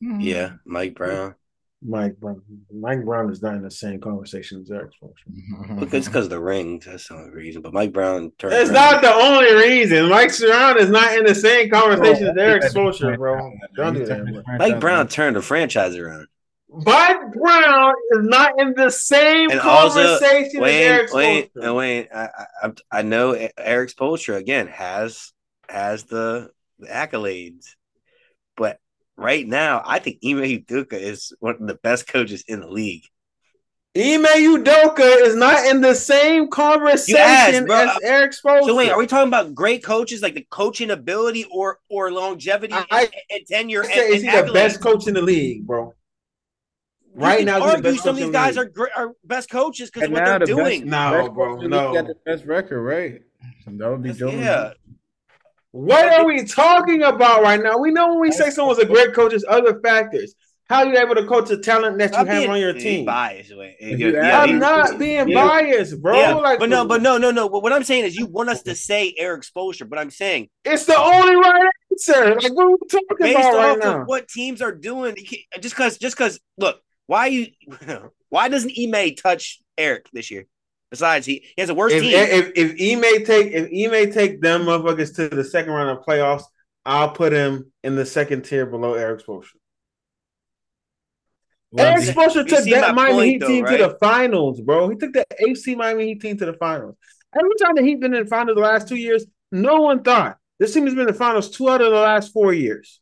Yeah, Mike Brown. Mike Brown. Mike Brown is not in the same conversation as Erik Spoelstra. Mm-hmm. Look, it's because of the rings. That's the only reason. But Mike Brown turned. It's not the only reason. Mike Brown is not in the same conversation as Erik oh, Spoelstra, bro. Don't do that. Mike Brown turned the franchise around. Mike Brown is not in the same and conversation also, Wayne, as Erik Wayne, and Wayne, I, I, I know Erik Spoelstra again has has the, the accolades, but right now, I think Ime Udoka is one of the best coaches in the league. Ime Udoka is not in the same conversation asked, bro. as Erik Spoelstra. So wait, are we talking about great coaches, like the coaching ability or or longevity I- and, and tenure? I And, is and he the best coach in the league, bro? You Right can now, he's the argue best some of these guys league. are great, are best coaches because of what they're the best- doing. No, Best bro, coach in the no. Got the best record, right? That would be Joe. yeah, What are we talking about right now? We know when we say someone's a great coach, it's other factors. How are you able to coach the talent that you Stop have being- on your team? biased. Yeah, you yeah, ask- I'm not being Yeah. biased, bro. yeah, Like, but no, but no, no, no. But what I'm saying is, you want us to say Erik Spoelstra, but I'm saying it's the only right answer. Like, what are we talking based about right off now? of what teams are doing, just because, just because, look, why you, why doesn't Ime touch Erik this year? Besides, he, he has a worse If, team. if if he may take if he may take them motherfuckers to the second round of playoffs, I'll put him in the second tier below Erik Spoelstra. Erik see- Spoelstra took that my Miami point, Heat though, team right? to the finals, bro. He took the AC Miami Heat team to the finals. Every time the Heat been in the finals the last two years, no one thought this team has been in the finals two out of the last four years.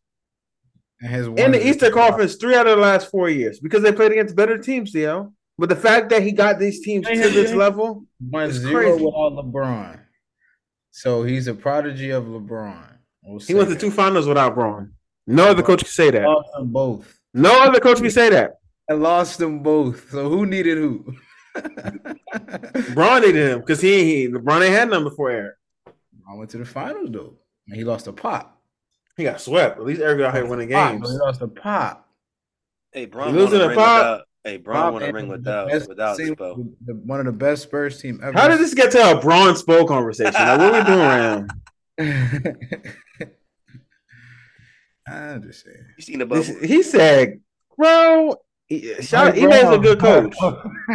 And has In the Eastern Conference, three out of the last four years because they played against better teams, CL. But the fact that he got these teams to this level, won It's zero crazy. without LeBron. So he's a prodigy of LeBron. We'll he went to two finals without Bron. No other coach can say that. Lost them both. No other coach can say that. I lost them both. So who needed who? Bron needed him because he, he LeBron ain't had none before Erik. I went to the finals though. And he lost a pop. He got swept. At least Erik out here winning Pop, games. but He lost a pop. hey, Bron You losing a a ring pop? Without. Hey, Bron Pop won a ring without best without team- Spo. the- one of the best Spurs team ever. How did this get to a Bron Spo conversation? Like, what are we doing right now? I'm just saying. You seen the bubble? This- he said, "Bro, he- shout out, Mike Ime's a good coach.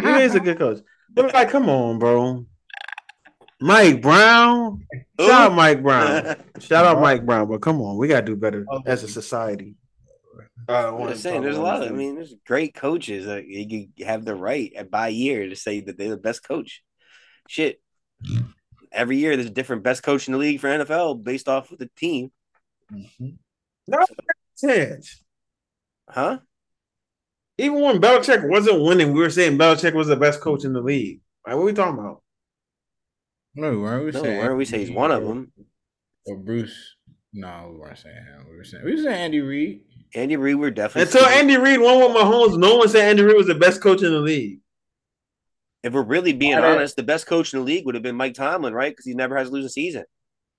Ime's a good coach." But like, come on, bro. Mike Brown, shout out Mike Brown. Shout out Mike Brown, but come on, we gotta do better as a society. Uh, I'm just saying, there's a lot of. I mean, there's great coaches that you you have the right at by year to say that they're the best coach. Shit, every year there's a different best coach in the league for NFL based off of the team, Mhm. Chance. huh? Even when Belichick wasn't winning, we were saying Belichick was the best coach in the league. Like, what are we talking about? No, why are we No, saying? why don't we say he's one of them? Or Bruce? No, we weren't saying him. We were saying we were saying Andy Reid. Andy Reid, we're definitely Until Andy Reid won with Mahomes, no one said Andy Reid was the best coach in the league. If we're really being I don't- honest, the best coach in the league would have been Mike Tomlin, right? Because he never has a losing season.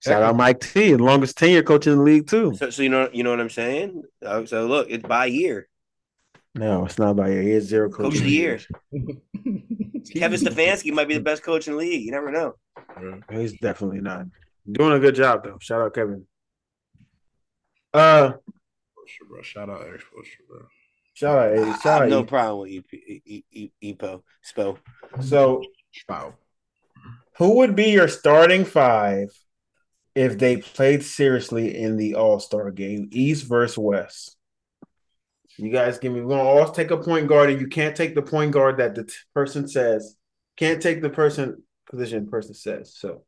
Shout out Mike T, the longest tenure coach in the league too. So, so you know, you know what I'm saying. Uh, so look, it's by year. No, it's not by year. He is zero Coach of the year. Kevin Stefanski might be the best coach in the league. You never know. He's definitely not doing a good job though. Shout out Kevin. Uh, bro. Shout out Erik Spoelstra, bro. shout out Eddie. I, I have out no E- problem with E- E- E- E- Epo Spo. So, Wow. who would be your starting five if they played seriously in the All Star game, East versus West? You guys give me. We're gonna all take a point guard, and you can't take the point guard that the t- person says. Can't take the person position person says. So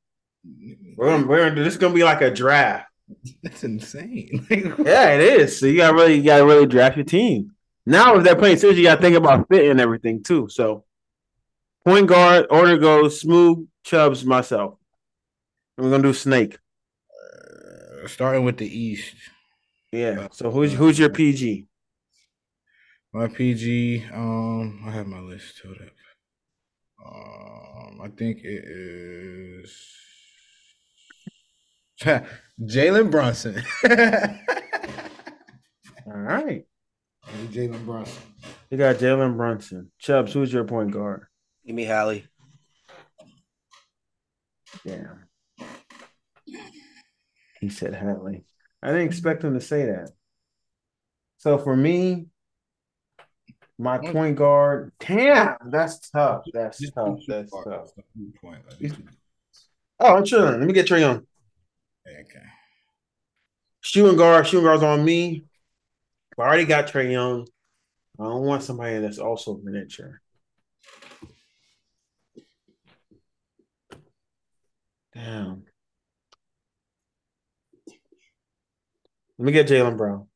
we're gonna we're gonna this. Is gonna be like a draft. That's insane. Yeah, it is. So you gotta really you gotta really draft your team. Now, if they're playing serious, you gotta think about fit and everything too. So point guard, order goes smooth, Chubs, myself. And we're gonna do Snake. Uh, starting with the East. Yeah. So who's who's your PG? My PG, um, I have my list told up. Um, I think it is Jalen Brunson. All right. Jalen Brunson. You got Jalen Brunson. Chubbs, who's your point guard? Give me Hallie. Yeah. He said Hallie. I didn't expect him to say that. So for me, my point guard, damn, that's tough. That's tough. That's tough. Oh, point, like, two- I'm chilling. Let me get Trae Young. Okay. Shooting guard, shooting guard's on me. I already got Trae Young. I don't want somebody that's also miniature. Damn. Let me get Jaylen Brown.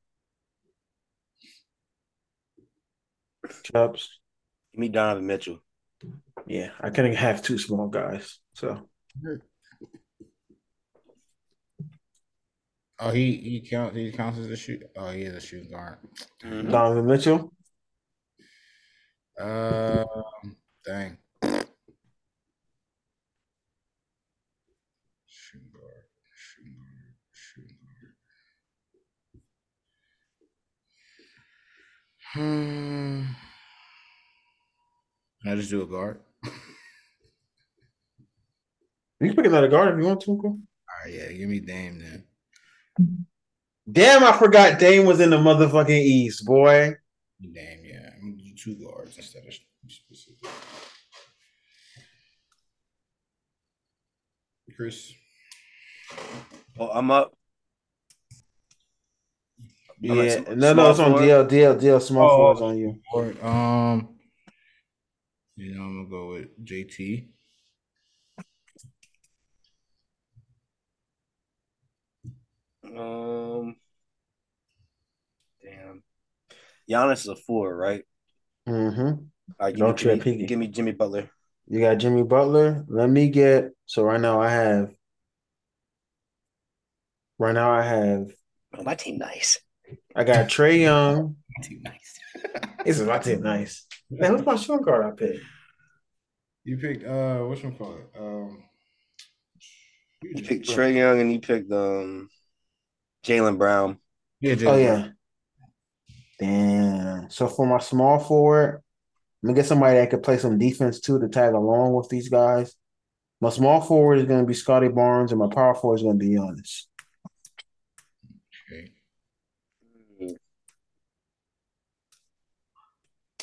Chubbs. Give me Donovan Mitchell. Yeah, I couldn't have two small guys. So mm-hmm. Oh, he he counts he counts as a shoot. Oh, he is a shooting guard. Mhm. Donovan Mitchell. Um, dang. Shooting guard, shooting guard, shooting guard. Hmm. Can I just do a guard? You can pick another guard if you want to. Uncle. right, yeah, give me Dame then. Damn, I forgot Dame was in the motherfucking East, boy. Damn, yeah. I'm gonna do two guards instead of specific. Chris. Oh, I'm up. I'm at Yeah, sm- no, no, it's on forward. DL, DL, DL. Small Oh. forwards on you. Or um, you know, I'm gonna go with JT. Um, damn. Giannis is a four, right? Mm-hmm. All right, give, Don't me, give, me, give me Jimmy Butler. You got Jimmy Butler. Let me get. So right now I have. Right now I have. Oh, my team nice. I got Trae Young. Too nice. This is my team. Nice. Man, what's my shooting guard I picked? You picked uh, what's one call it? Um, You picked Trae Young and you picked um Jaylen Brown. yeah, Oh Jaylen yeah. Damn. So for my small forward, let me get somebody that could play some defense too to tag along with these guys. My small forward is going to be Scottie Barnes, and my power forward is going to be Giannis. Okay.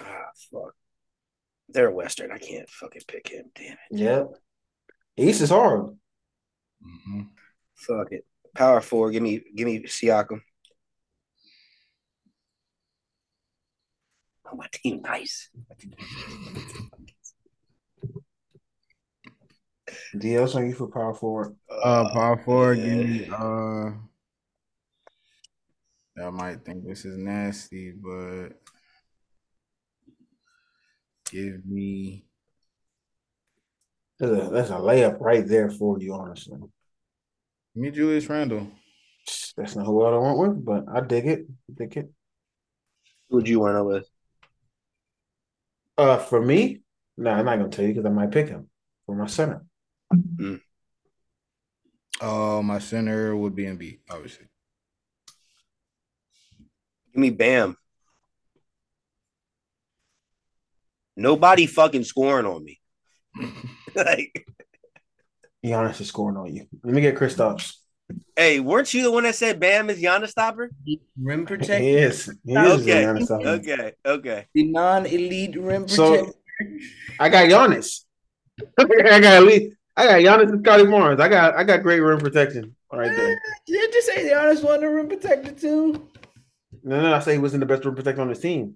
Ah, fuck. They're Western. I can't fucking pick him. Damn it. Yep. East is hard. Mm-hmm. Fuck it. Power four. Give me give me Siakam. Oh, my team nice. DL's on you for power forward. Uh, power forward. yeah. Give me uh. I might think this is nasty, but give me That's a, that's a layup right there for you, honestly. Give me Julius Randle. That's not who I want with, but I dig it. Dig it. Who'd you wind up with? Uh, for me, no, I'm not gonna tell you because I might pick him for my center. Uh, my center would be Embiid, obviously. Give me Bam. Nobody fucking scoring on me. like, Giannis is scoring on you. Let me get Kristaps. hey, weren't you the one that said Bam is Giannis stopper? Rim He protector, is. He is Okay, Giannis stopper. okay, okay. the non-elite rim So- protector. I got Giannis. I got elite. I got Giannis and Scottie Barnes. I got I got great rim protection right there. Ah, Did you say the honest one, the rim protector too? No, no, I say he wasn't the best rim protector on his team.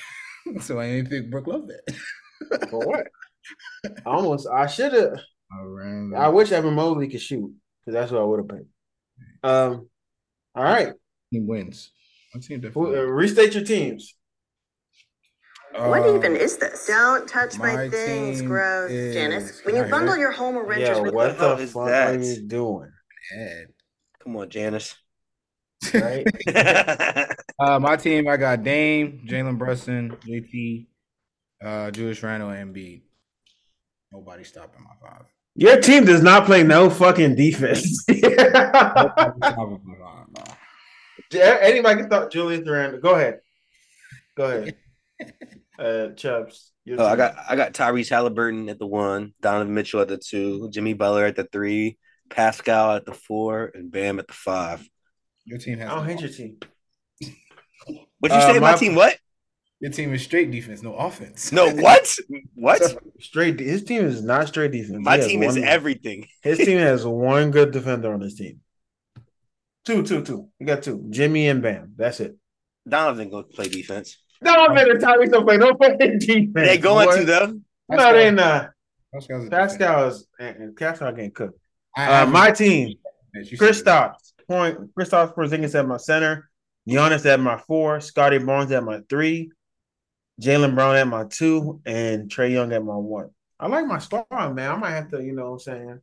so I ain't pick Brook Love that. For what? I almost I should have. All right. I wish Evan Mobley could shoot because that's what I would have picked. Um, all right. he wins. My team definitely. uh, restate your teams. What Uh, even is this? Don't touch my, my things, gross. is- Janice, when you I bundle hear? your home or renters Yeah, with what the the fuck that? are you doing? Ed. Come on, Janice. Right? Uh, my team, I got Dame, Jalen Brunson, JT, uh, Julius Randle, and Embiid. Nobody stopping my five. Your team does not play no fucking defense. Nobody stopping my five, no. Yeah, Anybody can stop Julius Randle. Go ahead. Go ahead. Uh, Chubbs. your Oh, I got I got Tyrese Halliburton at the one, Donovan Mitchell at the two, Jimmy Butler at the three, Pascal at the four, and Bam at the five. Your team has. I don't hate your team. What'd you Uh, say? My, my- team what? Your team is straight defense, no offense. No, what? What? Straight. His team is not straight defense. My He has team is one- everything. His team has one good defender on his team. Two, two, two. You got two. Jimmy and Bam. That's it. Donovan go play defense. No, man, the Tyrese don't play no fucking defense. They going boy. to though. No, they not. Pascal's Pascal is and, and Pascal getting cooked. I- Uh, my team: You said- Kristaps, point. Kristaps Porzingis at my center. Giannis at my four. Scottie Barnes at my three. Jaylen Brown at my two, and Trae Young at my one. I like my star, man. I might have to, you know what I'm saying?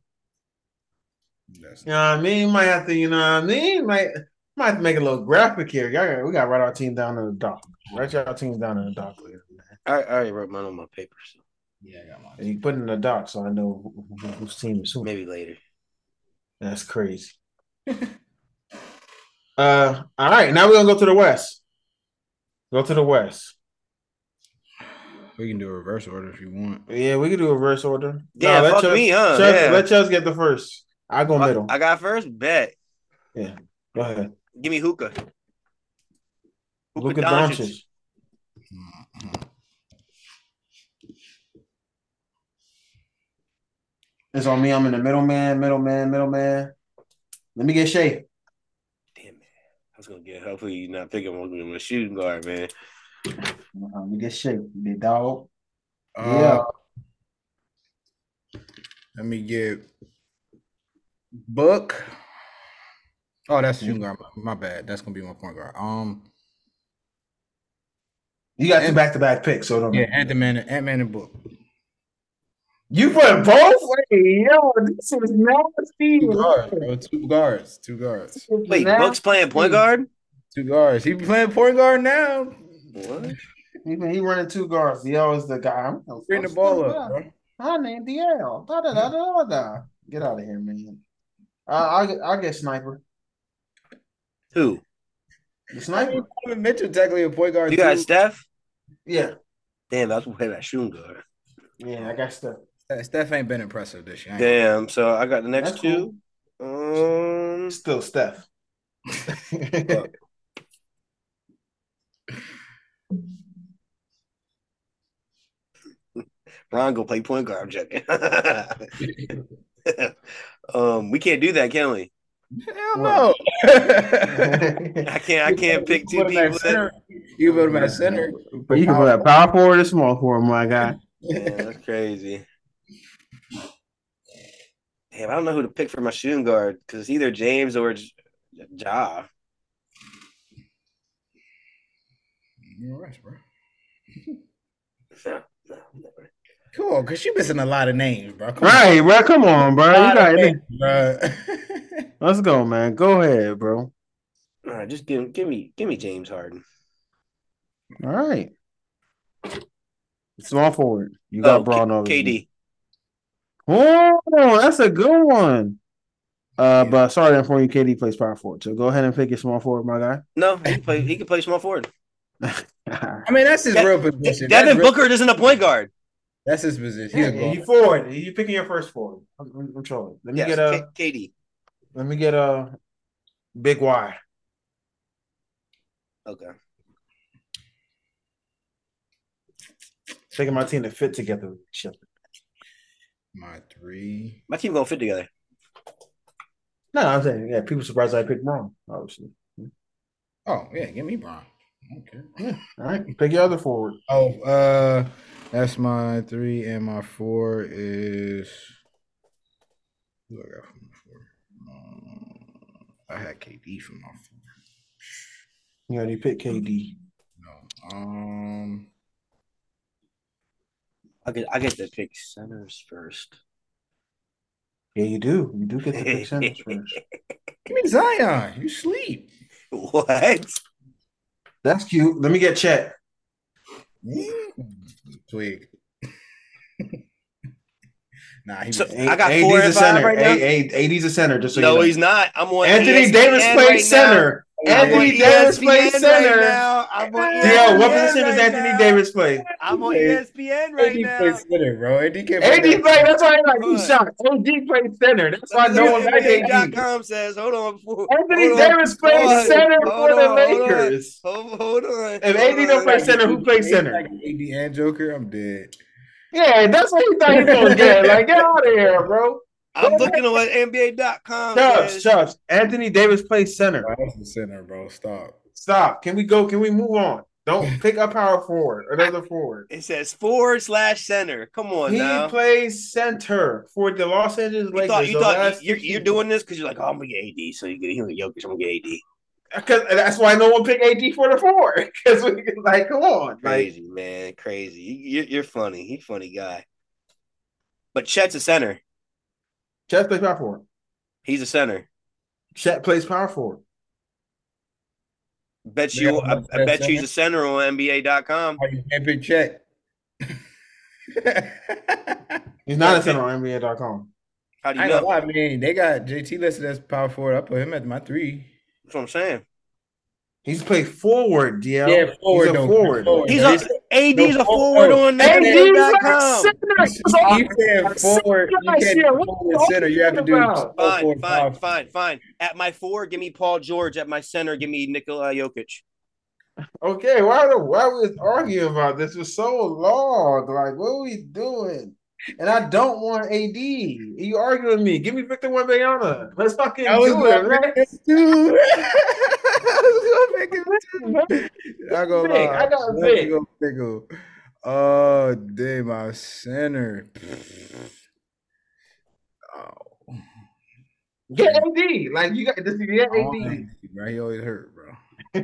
That's You know what I mean? Might have to, you know what I mean? Might might have to make a little graphic here. Y'all, we got to write our team down in the doc. Write our teams down in the doc later, man. I, I already wrote mine on my paper, so yeah, I got mine. And you put it in the doc so I know who, who, whose team is who. maybe later. That's crazy. uh, all right. Now we're gonna go to the west. Go to the west. We can do a reverse order if you want. Yeah, we can do a reverse order. Yeah, let fuck Chubbs- me, huh? Chubbs- Yeah. Let Chubbs get the first. I go middle. I got first. Bet. Yeah. Go ahead. Give me hookah. Hookah Luka Doncic. Doncic. It's on me. I'm in the middleman, middleman, middleman. Let me get Shai. Damn man, I was gonna get. Hopefully, you're not thinking I'm gonna be a shooting guard, man. Uh, Let me get Shai. Big dog. Uh, Let me get Book. Oh, that's the shooting guard. My, my bad. That's gonna be my point guard. Um, You got two back to back picks, so don't yeah, Ant Man, Ant Man, and Book. You put both? Wait, yo, this is nasty. Two guards, bro. Two guards. Two guards. Wait, Buck's playing point guard. Two guards. He be playing point guard now. What? He, he running two guards. He always the guy. I'm Bring the ball up, bro. I named DL. Da, da, da, da, da. Get out of here, man. Uh, I'll get I'll get sniper. Who? The I sniper. mean, Donovan Mitchell technically a point guard. You got too. Steph. Yeah, Damn, that's play that shooting guard. yeah. I got stuff. Steph ain't been impressive this year. Damn. So I got the next That's two. Um, Still Steph. Ron go play point guard. I'm joking. um, we can't do that, can we? Hell no. I can't. I can't pick two You put him at people. center. You put him at center. but you can put that power forward or small forward, my guy. Yeah, that's crazy. Damn, I don't know who to pick for my shooting guard because it's either James or J- Ja. You're right, bro. No, no, never. Come on, cause you're missing a lot of names, bro. Come Right, bro. Come on, bro. You got of it. names, bro. Let's go, man. Go ahead, bro. All right, just give give me give me James Harden. All right. Small forward. You got Oh, Bron over. KD. Oh, that's a good one. Uh, but sorry for you, KD plays power forward. So go ahead and pick your small forward, my guy. No, he can play. He can play small forward. I mean, that's his De- real position. Devin that's, real- Booker isn't a point guard. That's his position. He's a Yeah, guard. you forward. You picking your first forward. I'm, I'm, I'm trolling. Let me Yes, get a. K- KD. Let me get a big Y. Okay. Taking my team to fit together. Shit. My three. My team gonna fit together. No, I'm saying yeah. People surprised I picked wrong. Obviously. Oh yeah, give me Bron. Okay. Yeah. All right, pick your other forward. Oh, uh, that's my three, and my four is. Who I got for my four? Um, I had KD from my four. You already picked KD. No. Um. I get I get to pick centers first. Yeah, you do. You do get to pick centers first. Give me Zion. You sleep. What? That's cute. Let me get Chet. Twig. nah, he So- was- I got AD's four a and center. right? A- A- AD's a center. Just so no, you know. he's not. I'm on Anthony ESPN Davis right plays now. center. I'm on Anthony Davis ESPN plays right center. now. I'm on DL, what ESPN position does Anthony now. Davis play? I'm on ESPN right AD now. plays center, bro. AD can't AD play play. That's why I like he What? shot. AD plays center. That's why no one like AD. NBA.com says, hold on. hold Anthony on, Davis plays hold on, center hold for the on, hold on. Lakers. Hold, hold on. If hold AD don't play center, who plays center? like AD and Joker, I'm dead. Yeah, that's what he thought he was gonna get. Like, get out of here, bro. I'm looking at what NBA.com Chubbs, says. Chubbs. Anthony Davis plays center. Bro, that's the center, bro. Stop. Stop. Can we go? Can we move on? Don't pick a power forward, another forward. It says forward slash center. Come on He now. plays center for the Los Angeles You thought, you thought you're, you're doing this because you're like, oh, I'm gonna get AD, so you get him Jokic, I'm gonna get AD. Because that's why no one picked AD for the four. Because we like, come on, like Crazy, man. Crazy. You, you're, you're funny. He's funny guy. But Chet's a center. Chet plays power forward. He's a center. Chet plays power forward. Bet you, I, I bet center. you he's a center on NBA.com. Are you can't check? He's not a center on NBA.com. How do I you know. know? I mean, they got JT listed as power forward. I put him at my three. That's what I'm saying. He's played forward, DL. Yeah, forward. He's a forward. Forward. He's He's, a, AD's a no, forward no. on AD 's like a NBA.com. center. you said forward. You last can't year. do forward center. You have to do about? Fine, forward, fine, power fine, fine. At my four, give me Paul George. At my center, give me Nikola Jokic. Okay, why the why we was arguing about this for so long? Like, what are we doing? And I don't want AD. You arguing with me? Give me Victor Wembanyama. Let's fucking I was do gonna it, man. Pick him too. I was gonna pick him too. I go Vic. I got Let's go pick him. Oh, damn, my center. Oh, Get AD. Like you got this. Get AD. bro, he always hurt, bro.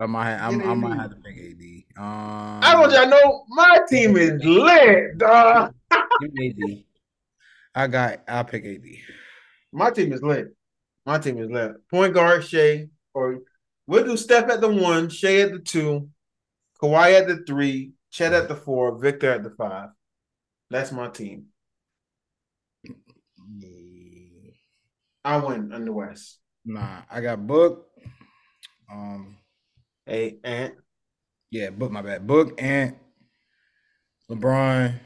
I might, I'm, I might have to pick AD. Um, I want y'all know my team is lit, dog. AD. I got. I'll pick AD. My team is lit. My team is lit. Point guard Shai, or we'll do Steph at the one, Shai at the two, Kawhi at the three, Chet at the four, Victor at the five. That's my team. I win in the West. Nah, I got Book. Um, Hey, Ant. yeah, Book. My bad. Book and LeBron,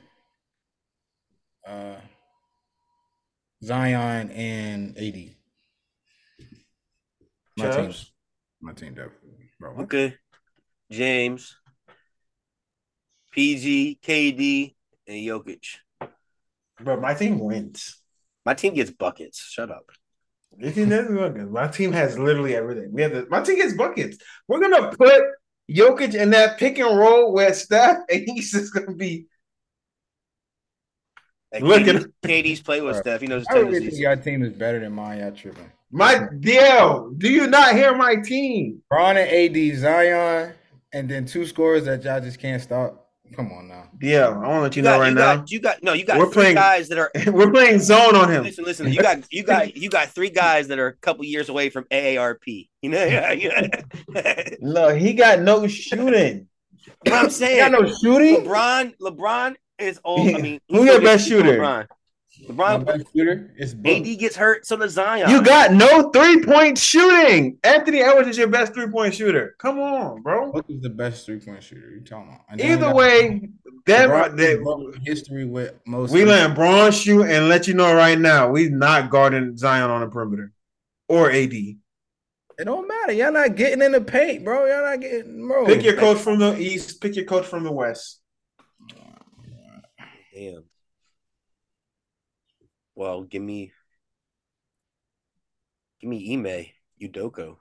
uh, Zion, and AD. My team. My team definitely, bro. Okay. James, PG, KD, and Jokic. Bro, my team wins. My team gets buckets. Shut up. You can never look at- My team has literally everything. We have the, my team gets buckets. We're gonna put Jokic in that pick and roll where Steph and he's just gonna be And Look KD, at- KD's play with Bro. Steph. He knows his I really think tendencies. your team is better than mine. Y'all tripping. my DL. Do you not hear my team? Bron and AD, Zion, and then two scores that y'all just can't stop. Come on now. Yeah, I want to let you, You got, know right you now. got, you got, no, you got We're three playing- guys that are. We're playing zone on him. Listen, listen. You got, you got, you got three guys that are a couple years away from AARP. You know, yeah, yeah. No, he got no shooting. what I'm You saying. got no shooting? LeBron, LeBron is old. I mean, Who your best shooter? LeBron. My LeBron. best shooter is AD gets hurt, so does Zion. You got no three point shooting. Anthony Edwards is your best three point shooter. Come on, bro. Book is the best three point shooter. You talking about? And then you Either way, that, LeBron that broke history with most. we let Bron shoot and let you know right now, we not guarding Zion on the perimeter or AD. It don't matter. Y'all not getting in the paint, bro. Y'all not getting bro. Pick your coach from the East. Pick your coach from the West. Damn. Well, give me, give me Ime Udoka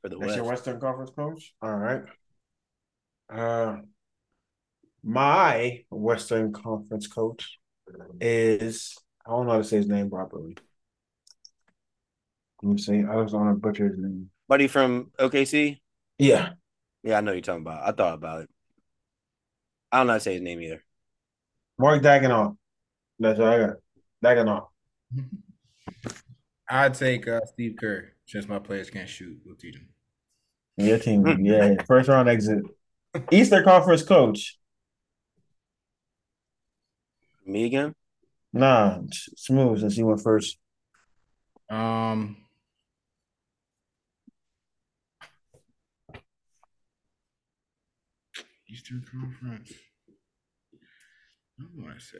for the That's West. your Western Conference coach. All right. Uh, my Western Conference coach is I don't know how to say his name properly. Let me see. I was on to butcher his name. Buddy from OKC. Yeah, Yeah, I know you're talking about. I thought about it. I don't know how to say his name either. Mark Dagenau. That's what I got. Dagenau. I'd take uh, Steve Kerr since my players can't shoot. We'll teach them. Your team. Yeah, first round exit. Eastern Conference coach. Me again? Nah, smooth since he went first. Um, Eastern Conference. I want to say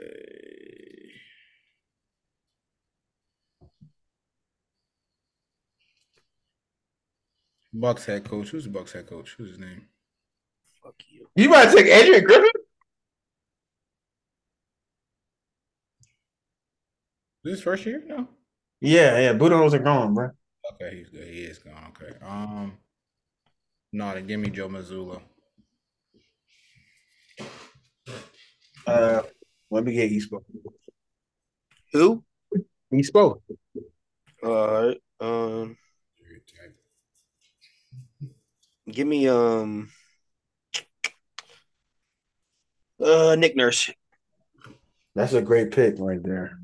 Bucks head coach. Who's the Bucks head coach? Who's his name? Fuck you. You might take Adrian Griffin. This first year? No. Yeah, yeah. Budenholzer are gone, bro. Okay, he's good. He is gone. Okay. Um, no, then give me Joe Mazzulla. Uh, let me get East Bo. Who? East Bo. All right. Um, Give me um uh Nick Nurse. That's a great pick right there.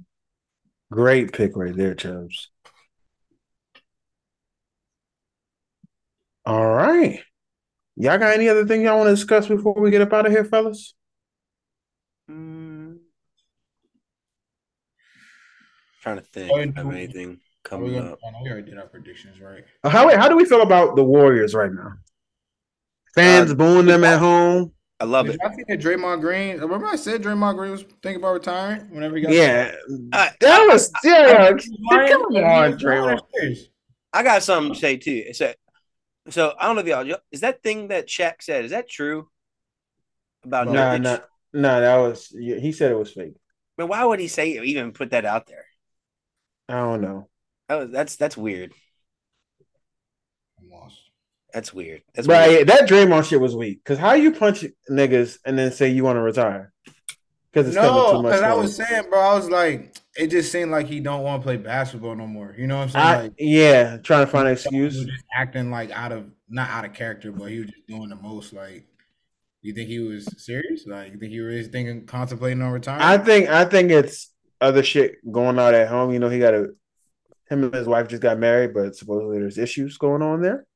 Great pick right there, Chubbs. All right. Y'all got any other thing y'all want to discuss before we get up out of here, fellas? Mm. Trying to think. Oh, if I have and- anything Are we coming up. we already did our predictions, right? Uh, How how do we feel about the Warriors right now? Fans Uh, booing them at home. I love Did it. y'all see that Draymond Green? Remember I said Draymond Green was thinking about retiring whenever he got Yeah, I- that was yeah. Lying? Come on, Draymond. I got something to say too. It's a, so I don't know if y'all is that thing that Shaq said, is that true? About no, Nurkic? Nah, nah. That was he said it was fake. But why would he say even put that out there? I don't know. That was, that's that's weird. I'm lost. That's weird. That's But weird. yeah, that Draymond shit was weak. Cause how you punch niggas and then say you want to retire? Because it's No, too much. because I was saying, bro, I was like, it just seemed like he don't want to play basketball no more. You know what I'm saying? I, like, yeah, trying to find an excuse. just acting like out of not out of character, but he was just doing the most. Like, you think he was serious? Like, you think he was thinking, contemplating on retirement? I think I think it's other shit going on at home. You know, he got a him and his wife just got married, but supposedly there's issues going on there.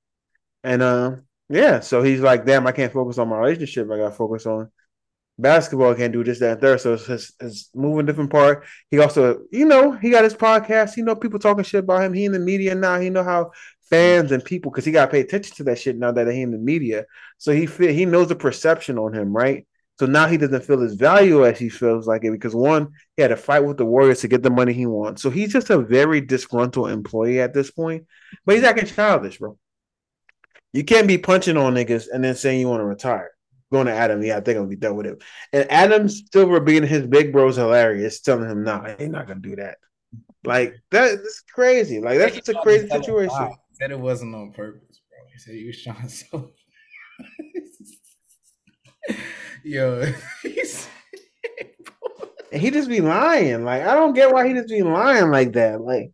And uh, yeah, so he's like, damn, I can't focus on my relationship. I got to focus on basketball. I can't do this, that, and third. So it's his, his moving different part. He also, you know, he got his podcast. You know, people talking shit about him. He in the media now. He know how fans and people because he got to pay attention to that shit now that he in the media. So he feel, he knows the perception on him, right? So now he doesn't feel his value as he feels like it because one, he had to fight with the Warriors to get the money he wants. So he's just a very disgruntled employee at this point. But he's acting childish, bro. You can't be punching on niggas and then saying you want to retire. Going to Adam, yeah, I think I'll be done with him. And Adam Silver being his big bro's hilarious, telling him, nah, he's not gonna do that. Like that, that's crazy. Like that's just a crazy situation. He said it wasn't on purpose, bro. He said he was trying so. Yo, he just be lying. Like I don't get why he just be lying like that. Like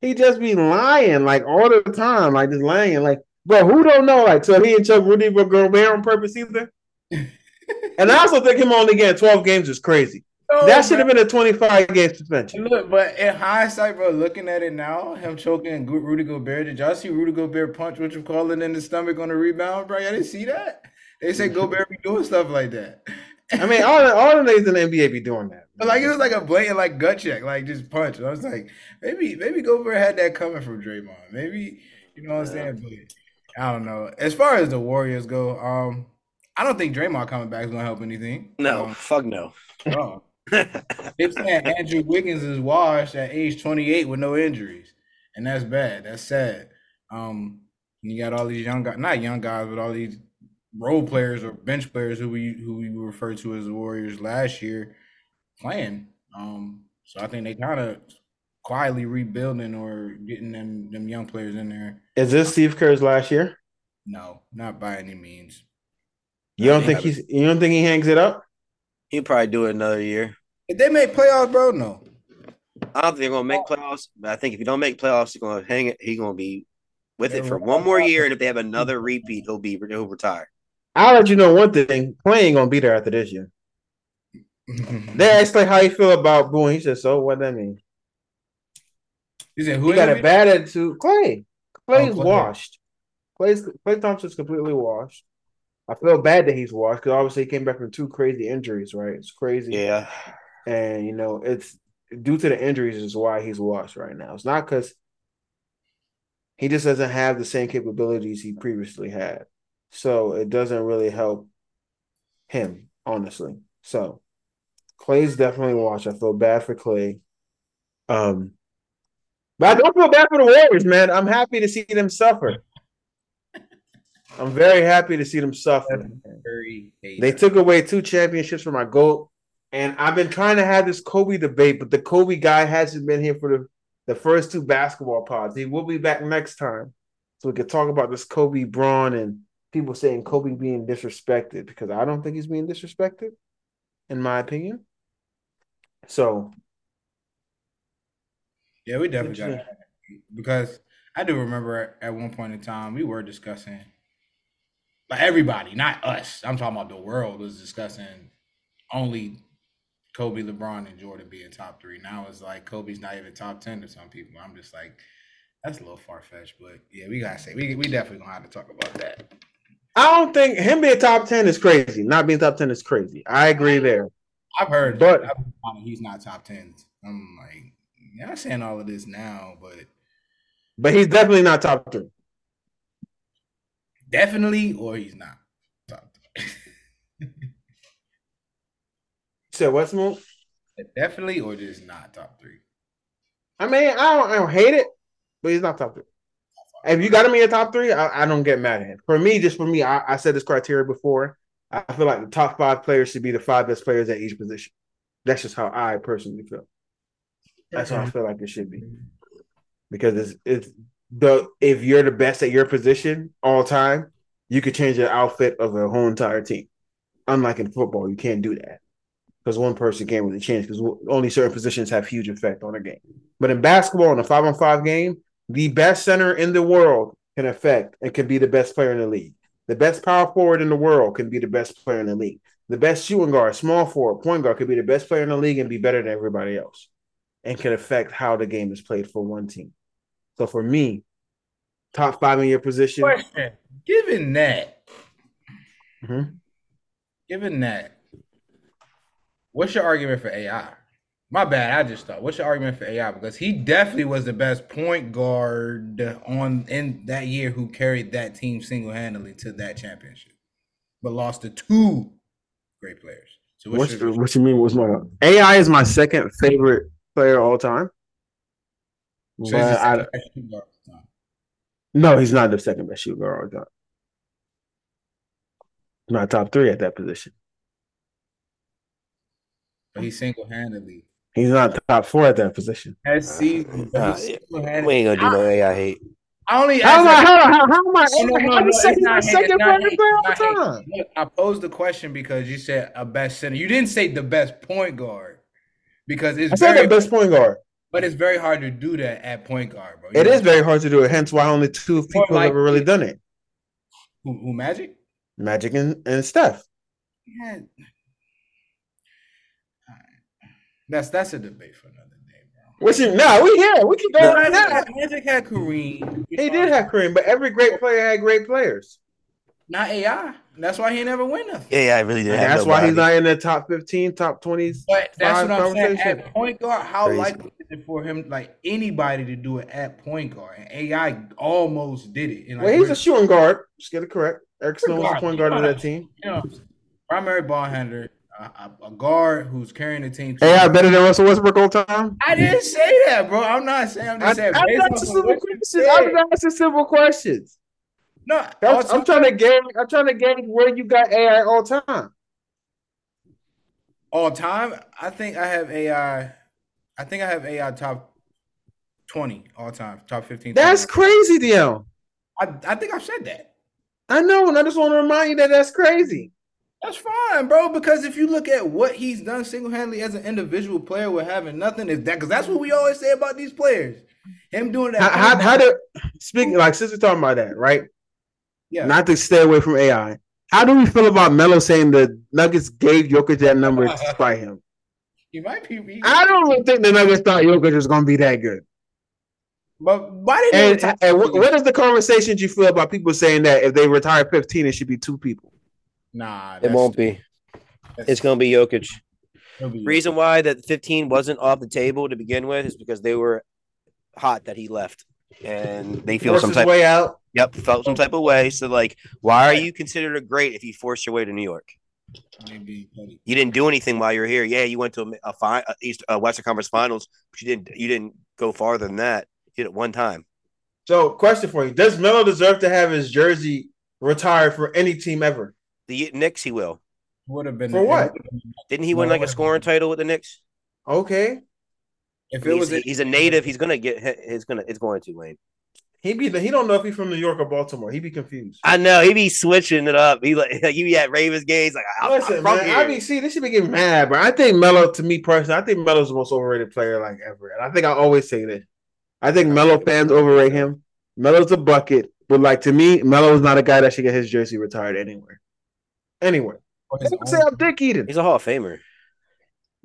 he just be lying like all the time, like just lying. Like, bro, who don't know? Like, so he and Chuck Rudy were Gobert on purpose either. and I also think him only getting twelve games is crazy. That should have been a twenty-five game suspension. Look, but in hindsight, bro, looking at it now, him choking Gu- Rudy Gobert. Did y'all see Rudy Gobert punch what you call it in the stomach on the rebound, bro? Y'all didn't see that? They said Gobert be doing stuff like that. I mean, all the all the niggas in the NBA be doing that. But like it was like a blatant like gut check, like just punch. I was like, maybe maybe Gobert had that coming from Draymond. Maybe you know what I'm saying. But I don't know. As far as the Warriors go, um, I don't think Draymond coming back is gonna help anything. no, Um, fuck no. no. They're saying Andrew Wiggins is washed at age 28 with no injuries, and that's bad. That's sad. Um, you got all these young guys, not young guys, but all these role players or bench players who we who we referred to as the Warriors last year playing. Um, so I think they kind of quietly rebuilding or getting them them young players in there. Is this Steve Kerr's last year? No, not by any means. You don't think he's you don't think he hangs it up? He'll probably do it another year. If they make playoffs, bro, no. I don't think they're gonna make playoffs, but I think if you don't make playoffs, he's gonna hang it. He's gonna be with it for one more year, and if they have another repeat, he'll be he'll retire. I'll let you know one thing. Klay ain't gonna be there after this year. They asked like how you feel about booing. He said, "So what that mean?" He said who He got a it? bad attitude. Klay, Klay's Oh, Klay. washed. Klay's Klay Thompson's completely washed. I feel bad that he's washed because obviously he came back from two crazy injuries. Right, it's crazy. Yeah, and you know it's due to the injuries is why he's washed right now. It's not because he just doesn't have the same capabilities he previously had. So it doesn't really help him, honestly. So Klay's definitely washed. I feel bad for Klay. Um, but I don't feel bad for the Warriors, man. I'm happy to see them suffer. I'm very happy to see them suffer. They took away two championships from my GOAT. And I've been trying to have this Kobe debate, but the Kobe guy hasn't been here for the, the first two basketball pods. He will be back next time. So we could talk about this Kobe Bryant and people saying Kobe being disrespected because I don't think he's being disrespected, in my opinion. So Yeah, we definitely got it because I do remember at one point in time we were discussing Like everybody, not us. I'm talking about the world was discussing only Kobe, LeBron, and Jordan being top three. Now it's like Kobe's not even top ten to some people. I'm just like, that's a little far fetched, but yeah, we gotta say we we definitely gonna have to talk about that. I don't think him being top ten is crazy. Not being top ten is crazy. I agree there. I've heard, But- but he's not top ten. I'm like, yeah, I'm saying all of this now, but But he's definitely not top three. Definitely, or he's not top three. So what's more? definitely, or just not top three. I mean, I don't, I don't hate it, but he's not top three. If you got him in your top three, I, I don't get mad at him. For me, just for me, I, I said this criteria before. I feel like the top five players should be the five best players at each position. That's just how I personally feel. That's how I feel like it should be. Because it's it's the if you're the best at your position all time, you could change the outfit of a whole entire team. Unlike in football, you can't do that because one person can't really change because only certain positions have huge effect on a game. But in basketball, in a five on five game, the best center in the world can affect and can be the best player in the league. The best power forward in the world can be the best player in the league. The best shooting guard, small forward, point guard could be the best player in the league and be better than everybody else and can affect how the game is played for one team. So for me, top five in your position. Question: Given that, Mhm. given that, what's your argument for AI? My bad. I just thought. What's your argument for AI? Because he definitely was the best point guard on in that year who carried that team single handedly to that championship, but lost to two great players. So what's What's your, what you mean? What's my AI is my second favorite player all time. So he's But the I- second best shooting guard of all time. no, he's not the second best shooter all time. Not top three at that position. But he single handedly He's not top four at that position. that season. Nah, We ain't gonna do no AI hate. I only How am I? asked How, how, how am I? No, no, no, no, the second, not second it's hate, player it's all not hate. time? Look, I posed the question because you said a best center. You didn't say the best point guard because it's I said very, the best point guard. But it's very hard to do that at point guard, bro. You It know, is very hard to do it. Hence, why only two people have ever really done it: who, who Magic. Magic and, and Steph. Yeah. That's that's a debate for another day, bro. Which is no, we here. We can go No, right now. Magic, had Kareem. you He know, did have Kareem, but every great player had great players. Not AI. That's why he never win nothing. Yeah, I really did. And that's why he's not in the top fifteen, top twenties. But that's what I'm saying. At point guard, how Crazy. likely is it for him, like anybody, to do it at point guard? And AI almost did it. And like, Well, he's we're- a shooting guard. Just get it correct. Eric Snow was the Regardless, point guard of that team. you know, primary ball handler, a, a, a guard who's carrying the team. AI better than Russell Westbrook all time. I didn't say that, bro. I'm not saying. I'm I, saying. I'm not off simple questions. I'm asking simple questions. No, I'm, I'm trying to gauge. I'm trying to gauge where you got AI all time. all time. I think I have AI. I think I have AI top twenty all time, top fifteen. That's 20. crazy, Dio. I, I think I've said that. I know, and I just want to remind you that that's crazy. That's fine, bro. Because if you look at what he's done single handedly as an individual player with having nothing, is that because that's what we always say about these players. Him doing that. How, how, how do speaking like since we're talking about that, right? Yeah. Not to stay away from AI. How do we feel about Melo saying the Nuggets gave Jokic that number to spite him? he might be. he- I don't really think the Nuggets thought Jokic was going to be that good. but why did And, and what, what is the conversation you feel about people saying that if they retire 15, it should be two people? Nah, It won't be. It's gonna be Jokic. be. Reason why that 15 wasn't off the table to begin with is because they were hot that he left, and they feel Forced some his type. way out. Yep, felt some type of way. So like, why are you considered a great if you forced your way to New York? Maybe. You didn't do anything while you were here. Yeah, you went to a, a, fi- a East a Western Conference Finals, but you didn't. You didn't go farther than that. You did it one time. So, question for you: Does Melo deserve to have his jersey retired for any team ever? The Knicks, he will. Would have been For what? Didn't he win like a scoring title with the Knicks? Okay, If it He's, was, a, he's a native. He's gonna get. He's gonna. It's going to Wayne. he be he don't know if he's from New York or Baltimore. He'd be confused. I know He'd be switching it up. He like he be at Ravens games like I'm, I'm Listen, from man, here. I be see this should be getting mad, but I think Melo, to me personally, I think Melo's the most overrated player like ever, and I think I always say this. I think Melo fans overrate him. Melo's a bucket. But like to me, Melo is not a guy that should get his jersey retired anywhere. Anywhere. Say I'm dick eating. He's a Hall of Famer.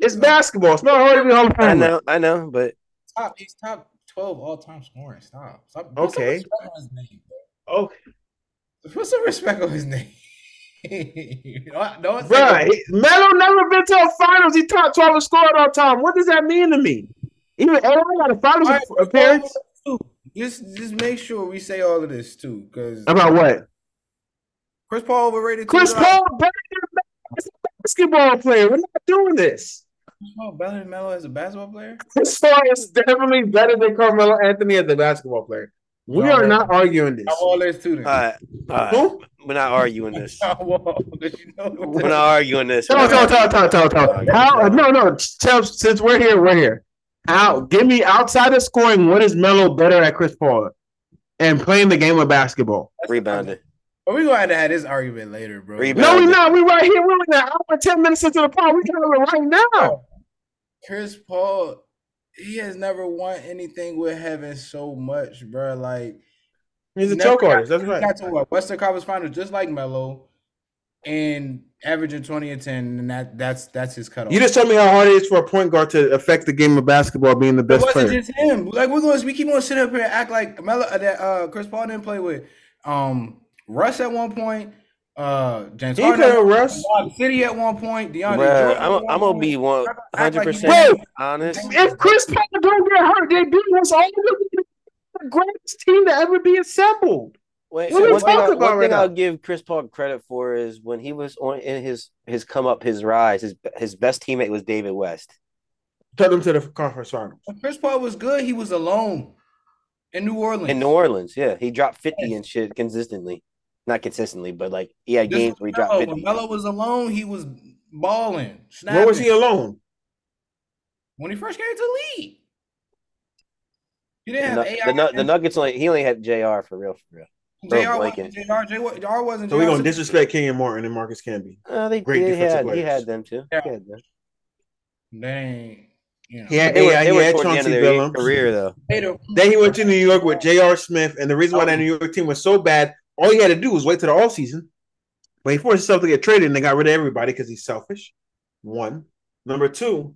It's basketball. It's not hard to be Hall of I know, I know, but top. He's top twelve all time scoring. Stop. Stop. Okay. Put some respect on his name, bro. Oh, Put some respect on his name. don't, don't say bro, Melo never been to a finals. He top twelve and scored all time. What does that mean to me? Even AI got a finals All right, appearance. Just, just make sure we say all of this too, because About what? Chris Paul overrated. Chris. Paul better than a basketball player. We're not doing this. Chris Paul better than Melo as a basketball player. Chris Paul is definitely better than Carmelo Anthony as a basketball player. We No, are man. not arguing this. How Wall is too then. all right, all right. Who? we're not arguing this. How Wall, 'cause you know what We're not arguing this. Tell, tell, tell, tell, tell, tell. How? No, no. Tell, since we're here, we're here. Out. Give me outside of scoring. What is Melo better at Chris Paul and playing the game of basketball? Rebounding. But we gonna have this argument later, bro. Rebound. No, we not. We right here. We're in an hour, ten minutes into the pod. We can have it right now. Chris Paul, he has never won anything with having so much, bro. Like He's a choke artist. That's right. Got to what Western Conference Finals just like Melo, and averaging twenty and ten, and that that's that's his cutoff. You just told me how hard it is for a point guard to affect the game of basketball, being the best It wasn't player. just him. Like we're going, we keep on sitting up here and act like Melo uh, that uh, Chris Paul didn't play with um Russ at one point. Uh, James He Harden, played at Russ. City at one point. DeAndre Bruh, I'm, one I'm gonna be one hundred percent honest. If Chris Paul don't get hurt, they beat us all. The greatest team to ever be assembled. Wait, What are one thing, I, talking about one right thing I'll now? give Chris Paul credit for is when he was on in his his come up, his rise, his his best teammate was David West. Took them to the conference finals. When Chris Paul was good. He was alone in New Orleans. In New Orleans, yeah, he dropped fifty and shit consistently, not consistently, but like he had This games where he dropped Melo. fifty. When Melo was alone, he was balling. Where was he alone? when he first came to the league? He didn't Nu- have AI. the, the Nuggets only he only had Jr. for real, for real. JR wasn't JR. JR wasn't. So we're gonna disrespect disrespect and Martin and Marcus Camby. Uh, they, Great they defensive had he had them too. Yeah. He had them. They ain't. You know. He had They were, AI, they he had toward the end Chauncey of their Billups. career though. They the- Then he went to New York with J.R. Smith, and the reason why that New York team was so bad, all he had to do was wait to the off season. But he forced himself to get traded, and they got rid of everybody because he's selfish. One, number two,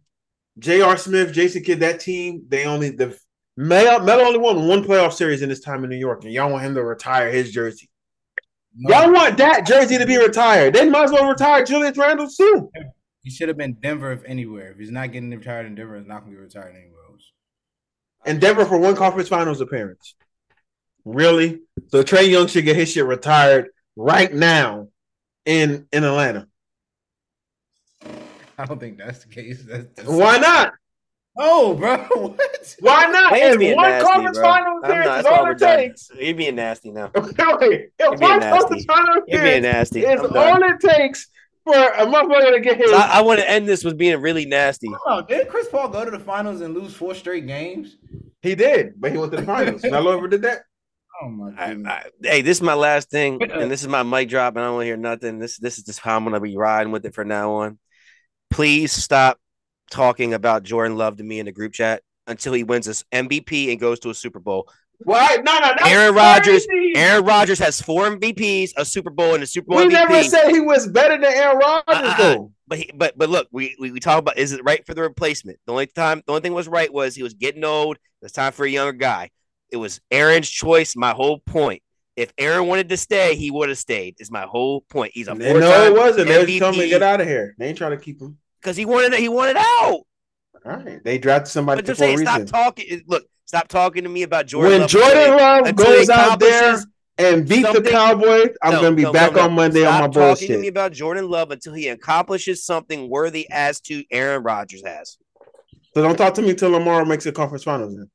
J.R. Smith, Jason Kidd, that team they only the Melo only won one playoff series in his time in New York, and y'all want him to retire his jersey. no, Y'all want that jersey to be retired. They might as well retire Julius Randle too. he should have been Denver if anywhere. If he's not getting retired in Denver, he's not gonna be retired anywhere else. And Denver for one conference finals appearance. Really? So Trae Young should get his shit retired right now in in Atlanta. I don't think that's the case. That's, that's Why not? Oh, bro, what? Why not? Wayne's And being one nasty, conference bro. final I'm appearance not. is all we're it done. takes. You're being nasty now. Okay, if You're one conference nasty. final You're being nasty. is I'm done. all it takes for a motherfucker to get his. I, I want to end this with being really nasty. Oh, did Chris Paul go to the finals and lose four straight games? he did, but he went to the finals. Melo ever did that. Oh my I. I, hey, this is my last thing, and this is my mic drop, and I don't want to hear nothing. This this is just how I'm gonna be riding with it from now on. Please stop talking about Jordan Love to me in the group chat until he wins this MVP and goes to a Super Bowl. Why? No, no, that's Aaron Rodgers- Aaron Rodgers has four MVPs, a Super Bowl, and a Super Bowl we MVP. never said he was better than Aaron Rodgers, Uh-uh. though. But he, but but look, we, we we talk about is it right for the replacement? The only time the only thing was right was he was getting old. It's time for a younger guy. It was Aaron's choice. My whole point. If Aaron wanted to stay, he would have stayed. Is my whole point. He's a No, it wasn't. They just told me to get out of here. They ain't trying to keep him. because he wanted he wanted out. All right. They drafted somebody But for just a reason. stop talking. Look, stop talking to me about Jordan. when Love Jordan Love goes out there and beat the Cowboys, I'm No, gonna be no, back no, on Monday Stop on my talking to me about Jordan Love until he accomplishes something worthy as to Aaron Rodgers has. So don't talk to me till tomorrow makes the conference finals. Then.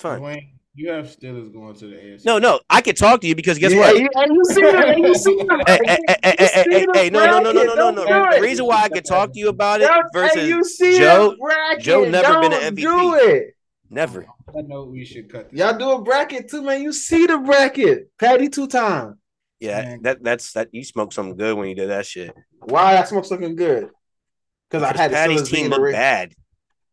It's fine. Dwayne, you have Steelers going to the AFC. No, no, I can talk to you because guess Yeah, what? you- you see the, and you see the, Hey, hey, hey, hey, hey, see hey, the hey, no, no, no, no, no, no, no. The reason why I could talk to you about it versus hey, you see Joe- bracket. Joe never been an MVP. Do it. never. I know we should cut. This. Y'all do a bracket too, man. You see the bracket. Patty two times. Yeah, Man. that that's that. You smoked something good when you did that shit. Why that smoke's looking good? Because I had Patty's team being the looked Ra- bad.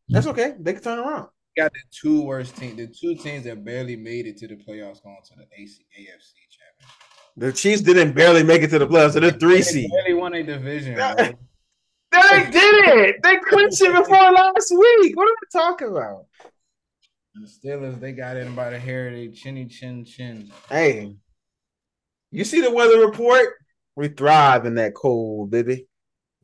That's okay. They can turn around. Got the two worst teams, the two teams that barely made it to the playoffs going to the AC, AFC championship. The Chiefs didn't barely make it to the playoffs. They're the three They seed. barely won a division. They did it. They clinched it before last week. What are we talking about? The Steelers, they got in by the hair of their chinny chin chin. Hey, you see the weather report? We thrive in that cold, baby.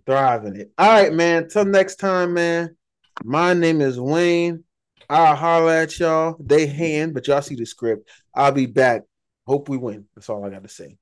Thrive in it. All right, man. Till next time, man. My name is Wayne. I'll holler at y'all. They hand, but y'all see the script. I'll be back. Hope we win. That's all I got to say.